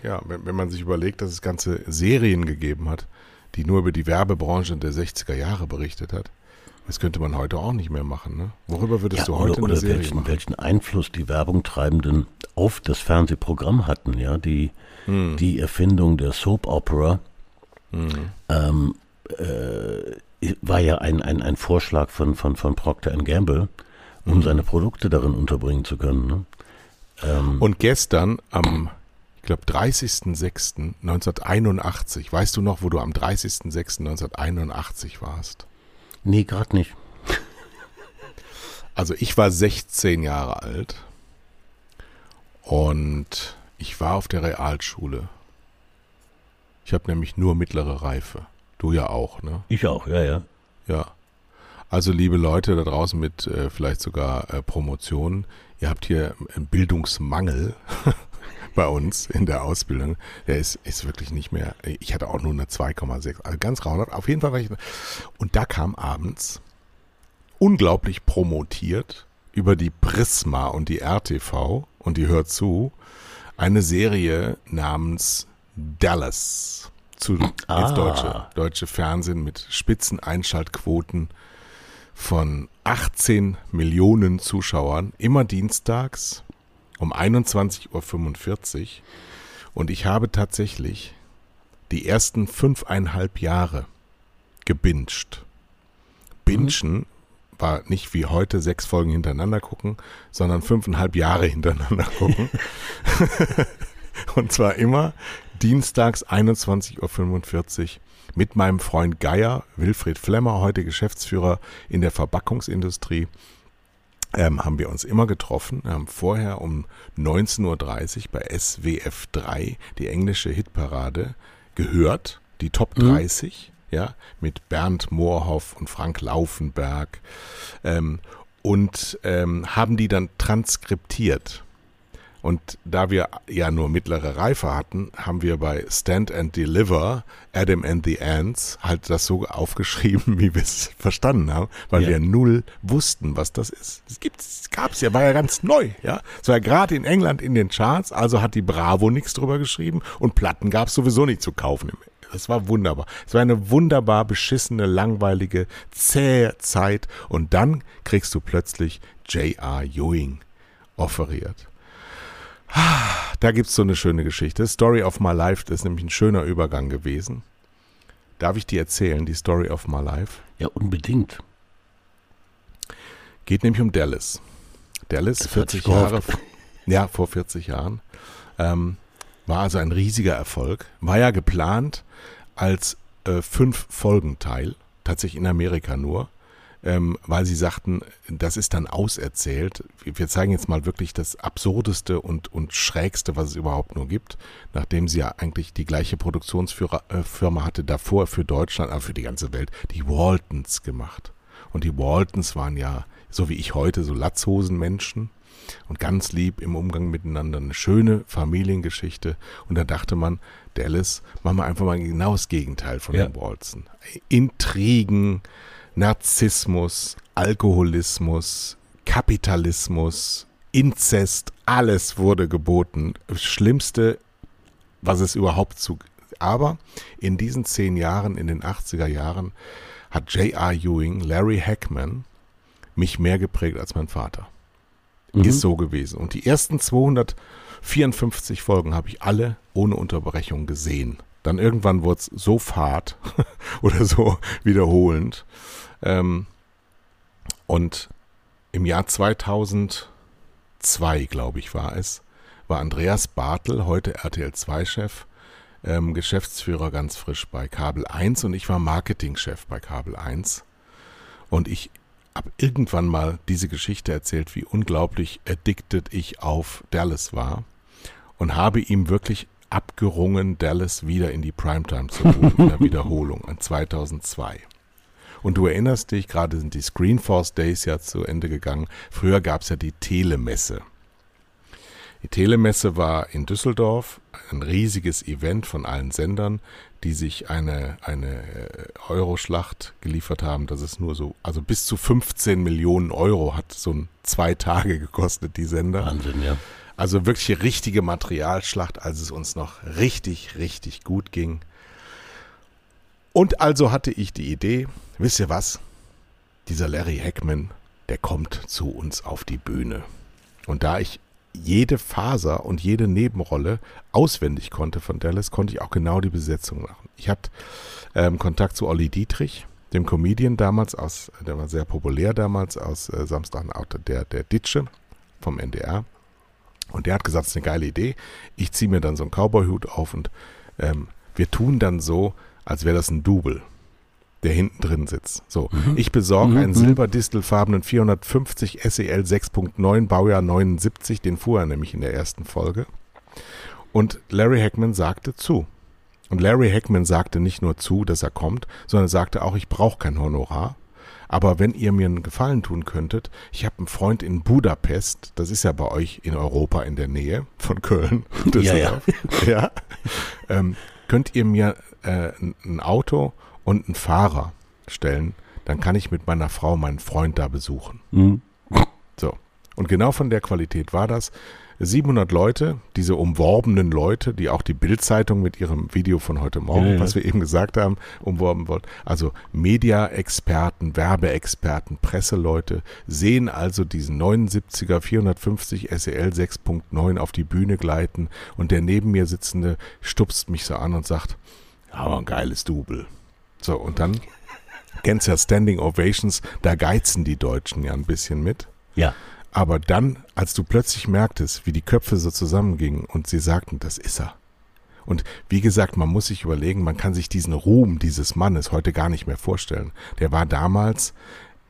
ja wenn, wenn, man sich überlegt, dass es ganze Serien gegeben hat, die nur über die Werbebranche der 60er Jahre berichtet hat. Das könnte man heute auch nicht mehr machen. Ne? Worüber würdest ja, du heute oder, oder eine Serie welchen, machen? welchen Einfluss die Werbungtreibenden auf das Fernsehprogramm hatten, ja, die, hm. die Erfindung der Soap Opera hm. ähm, äh, war ja ein, ein, ein Vorschlag von, von, von Procter Gamble, um hm. seine Produkte darin unterbringen zu können. Ne? Ähm, Und gestern am glaube 30.06.1981. Weißt du noch, wo du am 30.06.1981 warst? Nee, gerade nicht. Also ich war 16 Jahre alt und ich war auf der Realschule. Ich habe nämlich nur mittlere Reife. Du ja auch, ne? Ich auch, ja, ja. Ja. Also liebe Leute da draußen mit äh, vielleicht sogar äh, Promotionen, ihr habt hier einen Bildungsmangel. bei uns in der Ausbildung, der ist, ist wirklich nicht mehr, ich hatte auch nur eine 2,6, also ganz grauenhaft. Auf jeden Fall war ich, und da kam abends unglaublich promotiert über die Prisma und die RTV und die hört zu, eine Serie namens Dallas zu ah. ins deutsche, deutsche Fernsehen mit spitzen Einschaltquoten von 18 Millionen Zuschauern, immer dienstags um 21.45 Uhr und ich habe tatsächlich die ersten fünfeinhalb Jahre gebinged. Bingen mhm. war nicht wie heute sechs Folgen hintereinander gucken, sondern fünfeinhalb Jahre hintereinander gucken. und zwar immer dienstags 21.45 Uhr mit meinem Freund Geier, Wilfried Flemmer, heute Geschäftsführer in der Verpackungsindustrie ähm, haben wir uns immer getroffen, haben vorher um 19.30 Uhr bei SWF 3 die englische Hitparade gehört, die Top 30, mhm. ja, mit Bernd Moorhoff und Frank Laufenberg ähm, und ähm, haben die dann transkriptiert. Und da wir ja nur mittlere Reife hatten, haben wir bei Stand and Deliver Adam and the Ants halt das so aufgeschrieben, wie wir es verstanden haben, weil ja. wir null wussten, was das ist. Es gibt's, gab's ja, war ja ganz neu, ja. Es war ja gerade in England in den Charts, also hat die Bravo nichts drüber geschrieben und Platten gab's sowieso nicht zu kaufen. Das war wunderbar. Es war eine wunderbar beschissene, langweilige, zähe Zeit und dann kriegst du plötzlich J.R. Ewing offeriert. Da gibt es so eine schöne Geschichte. Story of My Life, das ist nämlich ein schöner Übergang gewesen. Darf ich dir erzählen, die Story of My Life? Ja, unbedingt. Geht nämlich um Dallas. Dallas, das 40 Jahre, ja, vor 40 Jahren. Ähm, war also ein riesiger Erfolg. War ja geplant als äh, fünf Folgenteil, tatsächlich in Amerika nur ähm, weil sie sagten, das ist dann auserzählt. Wir zeigen jetzt mal wirklich das Absurdeste und, und Schrägste, was es überhaupt nur gibt, nachdem sie ja eigentlich die gleiche Produktionsfirma äh, hatte davor für Deutschland, aber für die ganze Welt, die Waltons gemacht. Und die Waltons waren ja, so wie ich heute, so Latzhosenmenschen und ganz lieb im Umgang miteinander. Eine schöne Familiengeschichte. Und da dachte man, Dallas, machen wir einfach mal genau das Gegenteil von ja. den Walton. Intrigen, Narzissmus, Alkoholismus, Kapitalismus, Inzest, alles wurde geboten. Das Schlimmste, was es überhaupt zu. Aber in diesen zehn Jahren, in den 80er Jahren, hat J.R. Ewing, Larry Hackman, mich mehr geprägt als mein Vater. Mhm. Ist so gewesen. Und die ersten 254 Folgen habe ich alle ohne Unterbrechung gesehen. Dann irgendwann wurde es so fad oder so wiederholend, ähm, und im Jahr 2002, glaube ich, war es, war Andreas Bartel, heute RTL 2-Chef, ähm, Geschäftsführer ganz frisch bei Kabel 1 und ich war Marketingchef bei Kabel 1. Und ich habe irgendwann mal diese Geschichte erzählt, wie unglaublich addicted ich auf Dallas war und habe ihm wirklich abgerungen, Dallas wieder in die Primetime zu holen, in der Wiederholung in 2002. Und du erinnerst dich, gerade sind die Screenforce Days ja zu Ende gegangen. Früher gab es ja die Telemesse. Die Telemesse war in Düsseldorf ein riesiges Event von allen Sendern, die sich eine, eine äh, Euroschlacht geliefert haben. Das ist nur so, also bis zu 15 Millionen Euro hat so ein zwei Tage gekostet, die Sender. Wahnsinn, ja. Also wirklich richtige Materialschlacht, als es uns noch richtig, richtig gut ging. Und also hatte ich die Idee, wisst ihr was? Dieser Larry Hackman, der kommt zu uns auf die Bühne. Und da ich jede Faser und jede Nebenrolle auswendig konnte von Dallas, konnte ich auch genau die Besetzung machen. Ich hatte ähm, Kontakt zu Olli Dietrich, dem Comedian damals aus, der war sehr populär damals aus äh, Samstag, der, der Ditsche vom NDR. Und der hat gesagt, das ist eine geile Idee. Ich ziehe mir dann so einen Cowboy-Hut auf und ähm, wir tun dann so, als wäre das ein Double, der hinten drin sitzt. So, mhm. ich besorge mhm. einen mhm. silberdistelfarbenen 450 SEL 6.9 Baujahr 79, den fuhr er nämlich in der ersten Folge. Und Larry Hackman sagte zu. Und Larry Hackman sagte nicht nur zu, dass er kommt, sondern sagte auch, ich brauche kein Honorar. Aber wenn ihr mir einen Gefallen tun könntet, ich habe einen Freund in Budapest, das ist ja bei euch in Europa in der Nähe von Köln. Ja, ja. ja. Ähm, könnt ihr mir äh, ein Auto und einen Fahrer stellen, dann kann ich mit meiner Frau meinen Freund da besuchen. Mhm. So. Und genau von der Qualität war das. 700 Leute, diese umworbenen Leute, die auch die Bildzeitung mit ihrem Video von heute Morgen, ja, ja. was wir eben gesagt haben, umworben wollen. Also Media-Experten, Werbeexperten, Presseleute sehen also diesen 79er 450 SEL 6.9 auf die Bühne gleiten und der neben mir sitzende stupst mich so an und sagt, aber ein geiles Double. So, und dann kennst ja Standing Ovations, da geizen die Deutschen ja ein bisschen mit. Ja. Aber dann, als du plötzlich merktest, wie die Köpfe so zusammengingen und sie sagten, das ist er. Und wie gesagt, man muss sich überlegen, man kann sich diesen Ruhm dieses Mannes heute gar nicht mehr vorstellen. Der war damals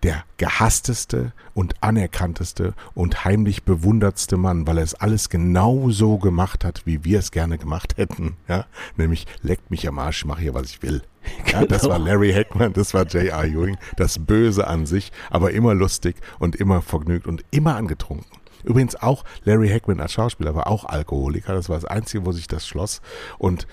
der gehassteste und anerkannteste und heimlich bewundertste Mann, weil er es alles genau so gemacht hat, wie wir es gerne gemacht hätten. Ja, nämlich leckt mich am Arsch, ich mache hier, was ich will. Ja, das war genau. Larry Hackman, das war J.R. Ewing, das Böse an sich, aber immer lustig und immer vergnügt und immer angetrunken. Übrigens auch Larry Hackman als Schauspieler war auch Alkoholiker, das war das Einzige, wo sich das schloss. Und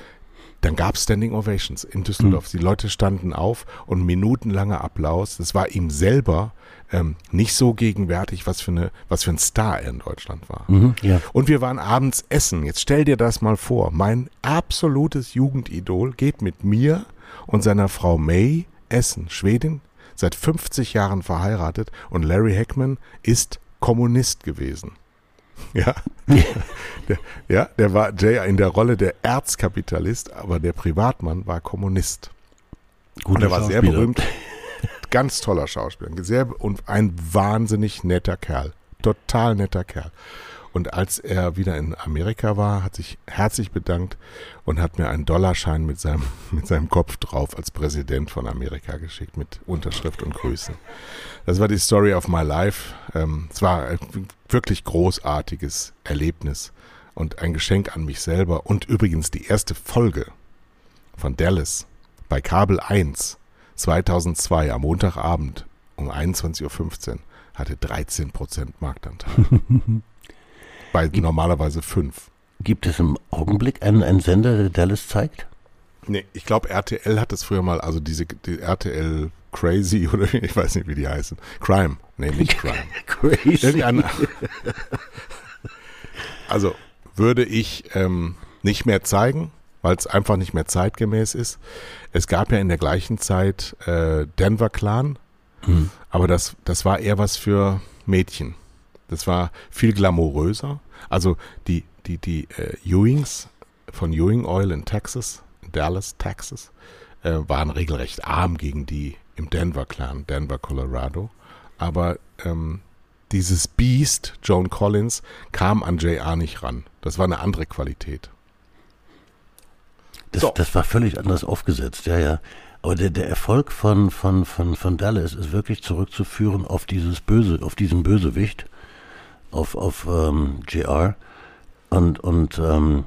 dann gab es Standing Ovations in Düsseldorf. Mhm. Die Leute standen auf und minutenlanger Applaus. Das war ihm selber ähm, nicht so gegenwärtig, was für, eine, was für ein Star er in Deutschland war. Mhm, ja. Und wir waren abends essen. Jetzt stell dir das mal vor. Mein absolutes Jugendidol geht mit mir und seiner Frau May essen. Schwedin, seit 50 Jahren verheiratet und Larry Heckman ist Kommunist gewesen. Ja. der, ja, der war Jay in der Rolle der Erzkapitalist, aber der Privatmann war Kommunist. Gut, und er war sehr berühmt. Ganz toller Schauspieler. Sehr, und ein wahnsinnig netter Kerl. Total netter Kerl. Und als er wieder in Amerika war, hat sich herzlich bedankt und hat mir einen Dollarschein mit seinem, mit seinem Kopf drauf als Präsident von Amerika geschickt mit Unterschrift und Grüßen. Das war die Story of my life. Ähm, es war ein wirklich großartiges Erlebnis und ein Geschenk an mich selber und übrigens die erste Folge von Dallas bei Kabel 1 2002 am Montagabend um 21.15 Uhr hatte 13% Marktanteil. bei Gibt, normalerweise fünf. Gibt es im Augenblick einen, einen Sender, der Dallas zeigt? Nee, ich glaube, RTL hat das früher mal, also diese die RTL Crazy oder ich weiß nicht, wie die heißen. Crime. Nee, nicht Crime. Crazy. also würde ich ähm, nicht mehr zeigen, weil es einfach nicht mehr zeitgemäß ist. Es gab ja in der gleichen Zeit äh, Denver Clan, hm. aber das, das war eher was für Mädchen. Das war viel glamouröser. Also die, die, die äh, Ewings von Ewing Oil in Texas, in Dallas, Texas, äh, waren regelrecht arm gegen die im Denver Clan, Denver, Colorado. Aber ähm, dieses Beast, Joan Collins, kam an JR nicht ran. Das war eine andere Qualität. Das, So. das war völlig anders aufgesetzt, ja, ja. Aber der, der Erfolg von, von, von, von Dallas ist wirklich zurückzuführen auf dieses Böse, auf diesen Bösewicht, auf, auf ähm, JR. Und, und ähm,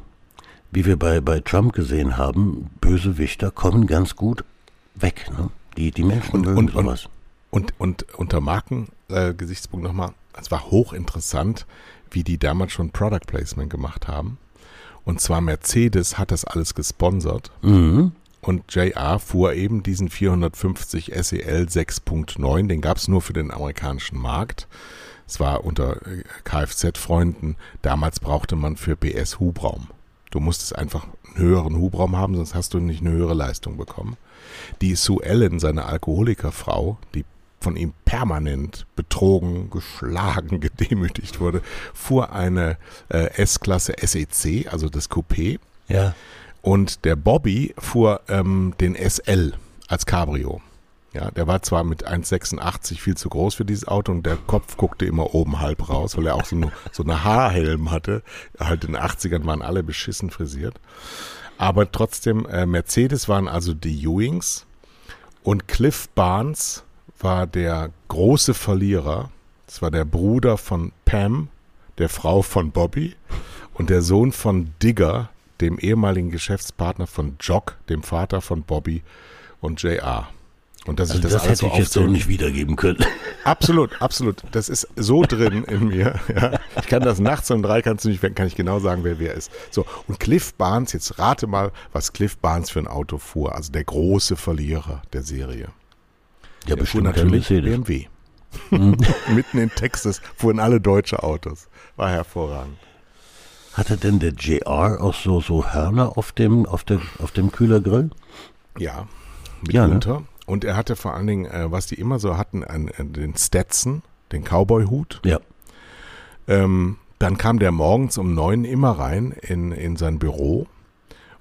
wie wir bei, bei Trump gesehen haben, Bösewichter kommen ganz gut weg. Ne? Die, die Menschen Und- mögen und- sowas. Und, und unter Marken-Gesichtspunkt äh, nochmal, es war hochinteressant, wie die damals schon Product Placement gemacht haben. Und zwar Mercedes hat das alles gesponsert. Mhm. Und JR fuhr eben diesen 450 SEL 6.9, den gab es nur für den amerikanischen Markt. Es war unter äh, Kfz-Freunden, damals brauchte man für PS Hubraum. Du musstest einfach einen höheren Hubraum haben, sonst hast du nicht eine höhere Leistung bekommen. Die Sue Ellen, seine Alkoholikerfrau, die von ihm permanent betrogen, geschlagen, gedemütigt wurde, fuhr eine äh, S-Klasse SEC, also das Coupé. Ja. Und der Bobby fuhr ähm, den SL als Cabrio. Ja, der war zwar mit 1,86 viel zu groß für dieses Auto und der Kopf guckte immer oben halb raus, weil er auch so, eine- so eine Haarhelm hatte. Halt in den 80ern waren alle beschissen frisiert. Aber trotzdem, äh, Mercedes waren also die Ewings und Cliff Barnes war der große Verlierer. Das war der Bruder von Pam, der Frau von Bobby und der Sohn von Digger, dem ehemaligen Geschäftspartner von Jock, dem Vater von Bobby und JR. Und dass Also ich das, das, alles hätte so ich jetzt so nicht wiedergeben können. Absolut, absolut. Das ist so drin in mir. Ja. Ich kann das nachts um drei, kannst du nicht, kann ich genau sagen, wer wer ist. So, und Cliff Barnes, jetzt rate mal, was Cliff Barnes für ein Auto fuhr. Also der große Verlierer der Serie. Ja, Der bestimmt natürlich. BMW. Mitten in Texas fuhren alle deutsche Autos. War hervorragend. Hatte denn der JR auch so, so Hörner auf dem, auf, der, auf dem Kühlergrill? Ja, Ja, ne? Und er hatte vor allen Dingen, äh, was die immer so hatten, einen, äh, den Stetson, den Cowboy-Hut. Ja. Ähm, dann kam der morgens um neun immer rein in, in sein Büro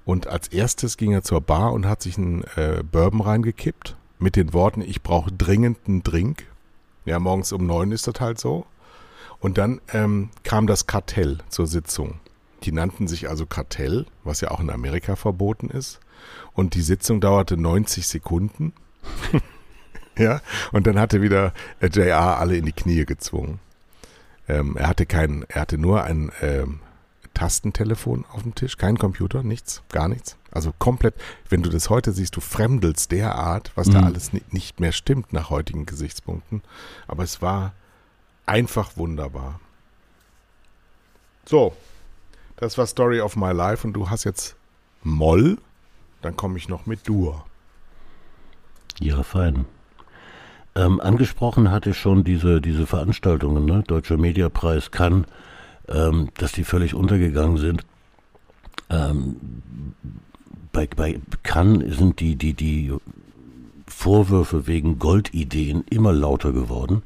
und als erstes ging er zur Bar und hat sich einen äh, Bourbon reingekippt mit den Worten, ich brauche dringend einen Drink. Ja, morgens um neun ist das halt so. Und dann ähm, kam das Kartell zur Sitzung. Die nannten sich also Kartell, was ja auch in Amerika verboten ist. Und die Sitzung dauerte 90 Sekunden. ja, und dann hatte wieder äh, JR alle in die Knie gezwungen. Ähm, er hatte kein, er hatte nur ein ähm, Tastentelefon auf dem Tisch, kein Computer, nichts, gar nichts. Also komplett, wenn du das heute siehst, du fremdelst derart, was da Mhm. alles ni nicht mehr stimmt nach heutigen Gesichtspunkten. Aber es war einfach wunderbar. So, das war Story of My Life und du hast jetzt Moll, dann komme ich noch mit Dur. Ja, fein. Ähm, angesprochen hatte ich schon diese, diese Veranstaltungen, ne? Deutscher Mediapreis Cannes, ähm, dass die völlig untergegangen sind. Ähm, bei, bei Cannes sind die, die, die Vorwürfe wegen Goldideen immer lauter geworden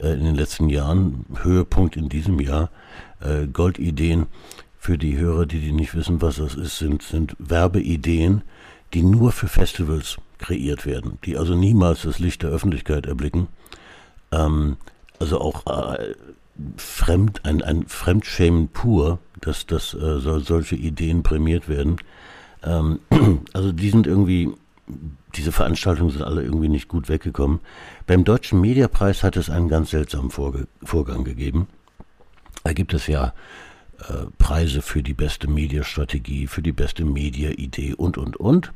äh, in den letzten Jahren. Höhepunkt in diesem Jahr. Äh, Goldideen, für die Hörer, die, die nicht wissen, was das ist, sind, sind Werbeideen, die nur für Festivals kreiert werden, die also niemals das Licht der Öffentlichkeit erblicken. Ähm, also auch äh, fremd, ein, ein Fremdschämen pur, dass, dass äh, so, solche Ideen prämiert werden. Ähm, also die sind irgendwie, diese Veranstaltungen sind alle irgendwie nicht gut weggekommen. Beim Deutschen Mediapreis hat es einen ganz seltsamen Vorge Vorgang gegeben. Da gibt es ja äh, Preise für die beste Mediastrategie, für die beste Media-Idee und, und, und.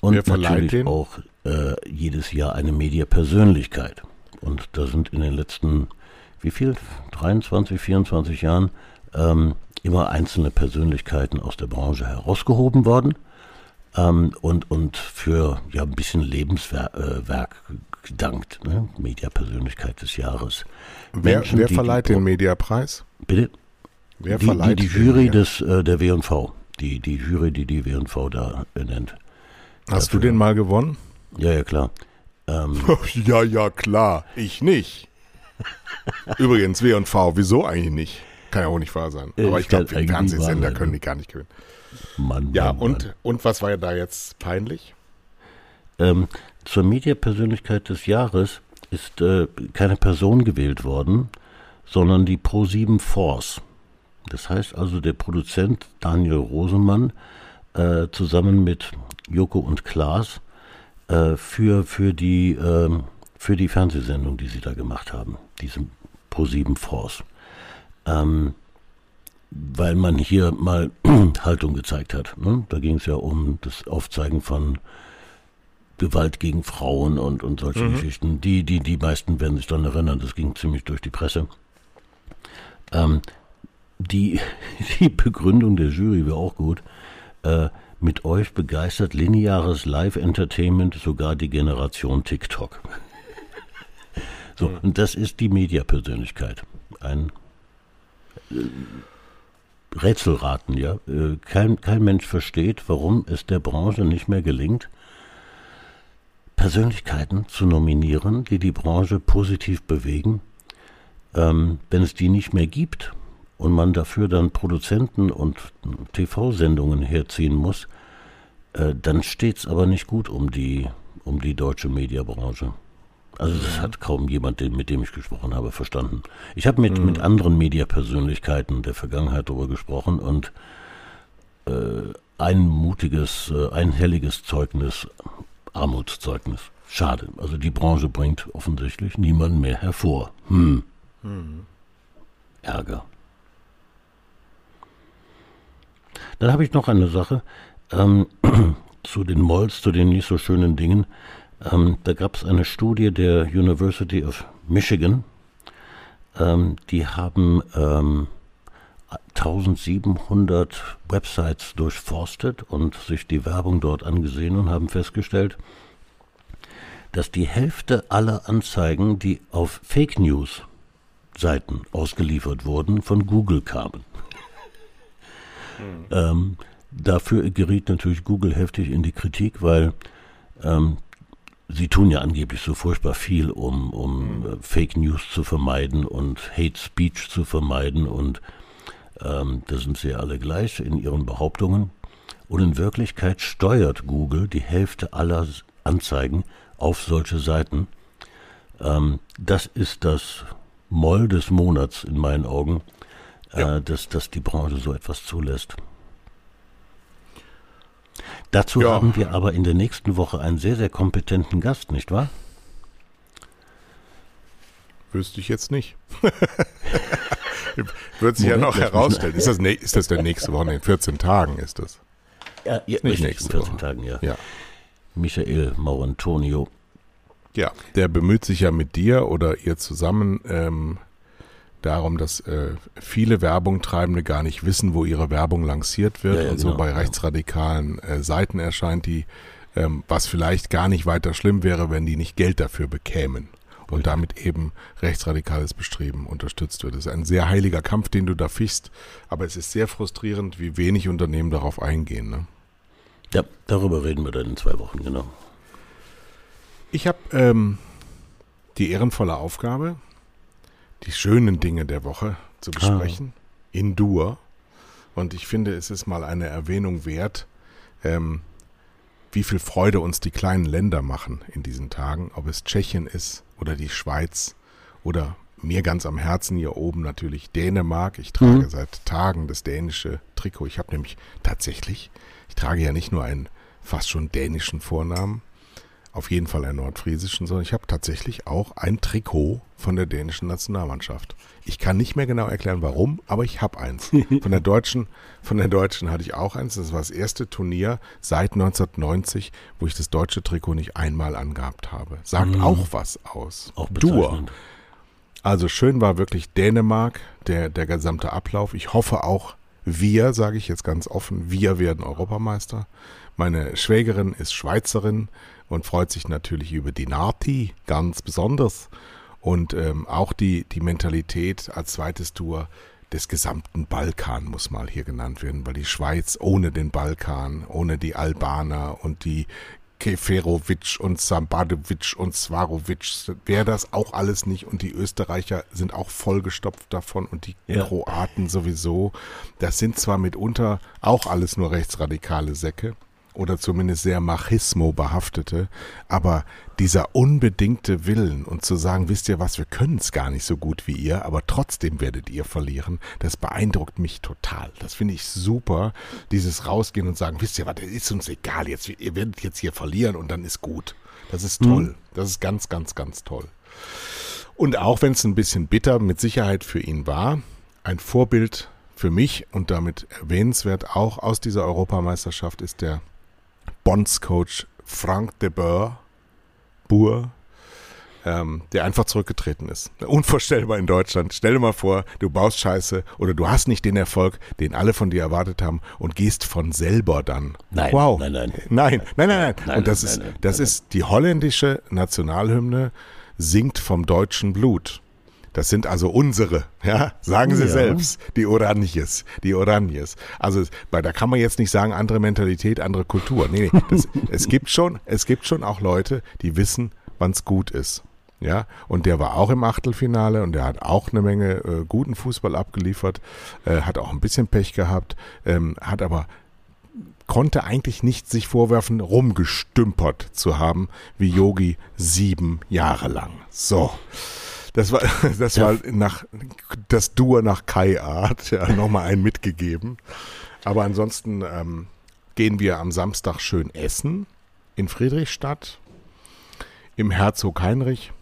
Und natürlich den? auch äh, jedes Jahr eine Media-Persönlichkeit. Und da sind in den letzten, wie viel, 23, 24 Jahren ähm, immer einzelne Persönlichkeiten aus der Branche herausgehoben worden ähm, und, und für ja, ein bisschen Lebenswerk äh, gedankt. Ne? Media-Persönlichkeit des Jahres. Wer, Menschen, wer verleiht den Mediapreis? Bitte? Wer Die, die, verleiht die den Jury Media- des, äh, der W&V. Die, die Jury, die die W&V da äh, nennt. Hast du dafür- den mal gewonnen? Ja, ja, klar. Ähm, Ja, ja, klar. Ich nicht. Übrigens, W und V, wieso eigentlich nicht? Kann ja auch nicht wahr sein. Aber es ich glaube, eigentlich Fernsehsender können ne? die gar nicht gewinnen. Mann, Ja, Mann, und, und was war ja da jetzt peinlich? Ähm, zur Mediapersönlichkeit des Jahres ist äh, keine Person gewählt worden, sondern die Pro7 Force. Das heißt also, der Produzent Daniel Rosemann äh, zusammen mit Joko und Klaas äh, für, für, die, ähm, für die Fernsehsendung, die sie da gemacht haben, diese Pro7 Force. Ähm, weil man hier mal Haltung gezeigt hat. Ne? Da ging es ja um das Aufzeigen von Gewalt gegen Frauen und, und solche mhm. Geschichten. Die, die, die meisten werden sich dann erinnern, das ging ziemlich durch die Presse. Ähm, die, die Begründung der Jury wäre auch gut. Äh, mit euch begeistert lineares Live-Entertainment sogar die Generation TikTok. so, mhm. und das ist die Mediapersönlichkeit. Ein äh, Rätselraten, ja. Äh, kein, kein Mensch versteht, warum es der Branche nicht mehr gelingt, Persönlichkeiten zu nominieren, die die Branche positiv bewegen. Ähm, wenn es die nicht mehr gibt und man dafür dann Produzenten und TV-Sendungen herziehen muss, äh, dann steht es aber nicht gut um die, um die deutsche Mediabranche. Also das hat kaum jemand, mit dem ich gesprochen habe, verstanden. Ich habe mit, mhm. mit anderen Mediapersönlichkeiten der Vergangenheit darüber gesprochen und äh, ein mutiges, äh, ein helliges Zeugnis, Armutszeugnis. Schade. Also die Branche bringt offensichtlich niemanden mehr hervor. Hm. Mhm. Ärger. Dann habe ich noch eine Sache ähm, zu den Molls, zu den nicht so schönen Dingen. Ähm, da gab es eine Studie der University of Michigan. Ähm, die haben 1700 ähm, Websites durchforstet und sich die Werbung dort angesehen und haben festgestellt, dass die Hälfte aller Anzeigen, die auf Fake News Seiten ausgeliefert wurden, von Google kamen. Mhm. Ähm, dafür geriet natürlich Google heftig in die Kritik, weil ähm, sie tun ja angeblich so furchtbar viel, um, um mhm. Fake News zu vermeiden und Hate Speech zu vermeiden und ähm, da sind sie ja alle gleich in ihren Behauptungen. Und in Wirklichkeit steuert Google die Hälfte aller Anzeigen auf solche Seiten. Ähm, das ist das Moll des Monats in meinen Augen, äh, ja. dass, dass die Branche so etwas zulässt. Dazu ja. haben wir aber in der nächsten Woche einen sehr, sehr kompetenten Gast, nicht wahr? Wüsste ich jetzt nicht. Wird sich ja noch herausstellen. Ist das, ist das der nächste Woche? In 14 Tagen ist das. Ja, ja nicht nächste 14 Woche. Tagen, ja. ja. Michael Maurantonio. Ja, der bemüht sich ja mit dir oder ihr zusammen ähm, darum, dass äh, viele Werbungtreibende gar nicht wissen, wo ihre Werbung lanciert wird ja, ja, und genau, so bei rechtsradikalen äh, Seiten erscheint die, ähm, was vielleicht gar nicht weiter schlimm wäre, wenn die nicht Geld dafür bekämen und damit eben rechtsradikales Bestreben unterstützt wird. Das ist ein sehr heiliger Kampf, den du da fichst, aber es ist sehr frustrierend, wie wenig Unternehmen darauf eingehen. Ne? Ja, darüber reden wir dann in zwei Wochen, genau. Ich habe ähm, die ehrenvolle Aufgabe, die schönen Dinge der Woche zu ah. besprechen, ah. in Dur. Und ich finde, es ist mal eine Erwähnung wert, ähm, wie viel Freude uns die kleinen Länder machen in diesen Tagen, ob es Tschechien ist oder die Schweiz oder mir ganz am Herzen hier oben natürlich Dänemark. Ich trage mhm. seit Tagen das dänische Trikot. Ich habe nämlich tatsächlich, ich trage ja nicht nur einen fast schon dänischen Vornamen, auf jeden Fall einen nordfriesischen, sondern ich habe tatsächlich auch ein Trikot von der dänischen Nationalmannschaft. Ich kann nicht mehr genau erklären, warum, aber ich habe eins. Von der deutschen, von der deutschen hatte ich auch eins. Das war das erste Turnier seit 1990, wo ich das deutsche Trikot nicht einmal angehabt habe. Sagt mhm. auch was aus. Auch Dur. Also schön war wirklich Dänemark, der, der gesamte Ablauf. Ich hoffe auch, wir, sage ich jetzt ganz offen, wir werden Europameister. Meine Schwägerin ist Schweizerin und freut sich natürlich über die Nati ganz besonders. Und ähm, auch die, die Mentalität als zweites Tour des gesamten Balkan muss mal hier genannt werden, weil die Schweiz ohne den Balkan, ohne die Albaner und die Keferovic und Sambadovic und Svarovic wäre das auch alles nicht und die Österreicher sind auch vollgestopft davon und die ja. Kroaten sowieso. Das sind zwar mitunter auch alles nur rechtsradikale Säcke, oder zumindest sehr Machismo behaftete, aber dieser unbedingte Willen und zu sagen, wisst ihr was, wir können es gar nicht so gut wie ihr, aber trotzdem werdet ihr verlieren, das beeindruckt mich total. Das finde ich super, dieses rausgehen und sagen, wisst ihr was, das ist uns egal, jetzt, ihr werdet jetzt hier verlieren und dann ist gut. Das ist toll. Mhm. Das ist ganz, ganz, ganz toll. Und auch wenn es ein bisschen bitter mit Sicherheit für ihn war, ein Vorbild für mich und damit erwähnenswert auch aus dieser Europameisterschaft ist der Bonds-Coach Frank de Boer, Boer, ähm, der einfach zurückgetreten ist. Unvorstellbar in Deutschland. Stell dir mal vor, du baust Scheiße oder du hast nicht den Erfolg, den alle von dir erwartet haben und gehst von selber dann. Nein, wow. nein, nein. Nein, nein, nein, nein. Und das ist, das ist die holländische Nationalhymne singt vom deutschen Blut. Das sind also unsere, ja, sagen Sie ja. selbst, die Oranjes, die Oranjes. Also, bei, da kann man jetzt nicht sagen, andere Mentalität, andere Kultur. Nee, nee, das, es gibt schon, es gibt schon auch Leute, die wissen, wann es gut ist. Ja, und der war auch im Achtelfinale und der hat auch eine Menge äh, guten Fußball abgeliefert, äh, hat auch ein bisschen Pech gehabt, ähm, hat aber konnte eigentlich nicht sich vorwerfen, rumgestümpert zu haben wie Yogi sieben Jahre lang. So. Das war, das war nach, das Dur nach Kai-Art, ja, nochmal einen mitgegeben. Aber ansonsten ähm, gehen wir am Samstag schön essen in Friedrichstadt im Herzog Heinrich.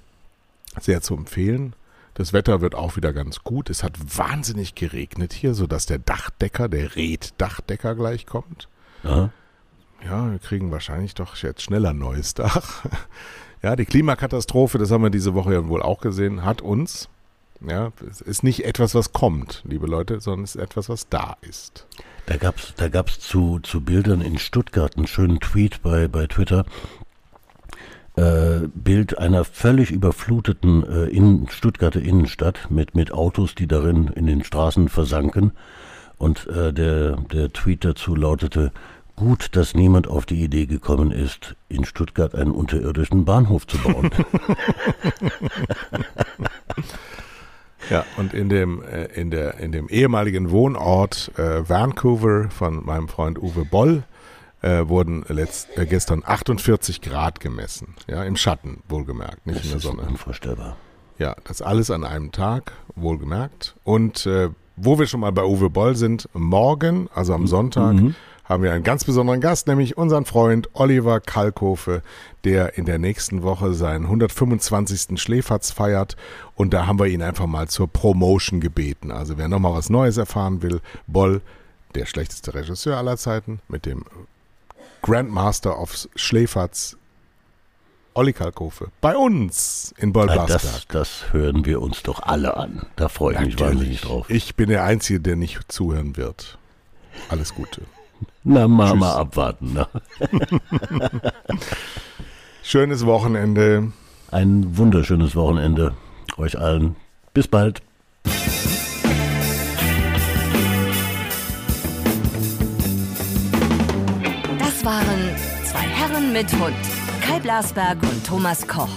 Sehr zu empfehlen. Das Wetter wird auch wieder ganz gut. Es hat wahnsinnig geregnet hier, sodass der Dachdecker, der Red-Dachdecker gleich kommt. Ja. ja, wir kriegen wahrscheinlich doch jetzt schneller ein neues Dach. Ja, die Klimakatastrophe, das haben wir diese Woche ja wohl auch gesehen, hat uns, ja, es ist nicht etwas, was kommt, liebe Leute, sondern es ist etwas, was da ist. Da gab es da gab's zu, zu Bildern in Stuttgart einen schönen Tweet bei, bei Twitter. Äh, Bild einer völlig überfluteten äh, in Stuttgarter Innenstadt mit, mit Autos, die darin in den Straßen versanken. Und äh, der, der Tweet dazu lautete, Gut, dass niemand auf die Idee gekommen ist, in Stuttgart einen unterirdischen Bahnhof zu bauen. ja, und in dem, äh, in, der, in dem ehemaligen Wohnort äh, Vancouver von meinem Freund Uwe Boll äh, wurden letzt, äh, gestern 48 Grad gemessen. Ja, im Schatten, wohlgemerkt, nicht das in der Sonne. unvorstellbar. Ja, das alles an einem Tag, wohlgemerkt. Und äh, wo wir schon mal bei Uwe Boll sind, morgen, also am Sonntag, mhm haben wir einen ganz besonderen Gast, nämlich unseren Freund Oliver Kalkofe, der in der nächsten Woche seinen 125. Schläferz feiert. Und da haben wir ihn einfach mal zur Promotion gebeten. Also wer nochmal was Neues erfahren will, Boll, der schlechteste Regisseur aller Zeiten, mit dem Grandmaster of Schläferz, Olli Kalkofe, bei uns in Bollblasberg. Das, das hören wir uns doch alle an. Da freue ich Natürlich. mich wahnsinnig drauf. Ich bin der Einzige, der nicht zuhören wird. Alles Gute. Na, mal, mal abwarten. Ne? Schönes Wochenende. Ein wunderschönes Wochenende euch allen. Bis bald. Das waren zwei Herren mit Hund. Kai Blasberg und Thomas Koch.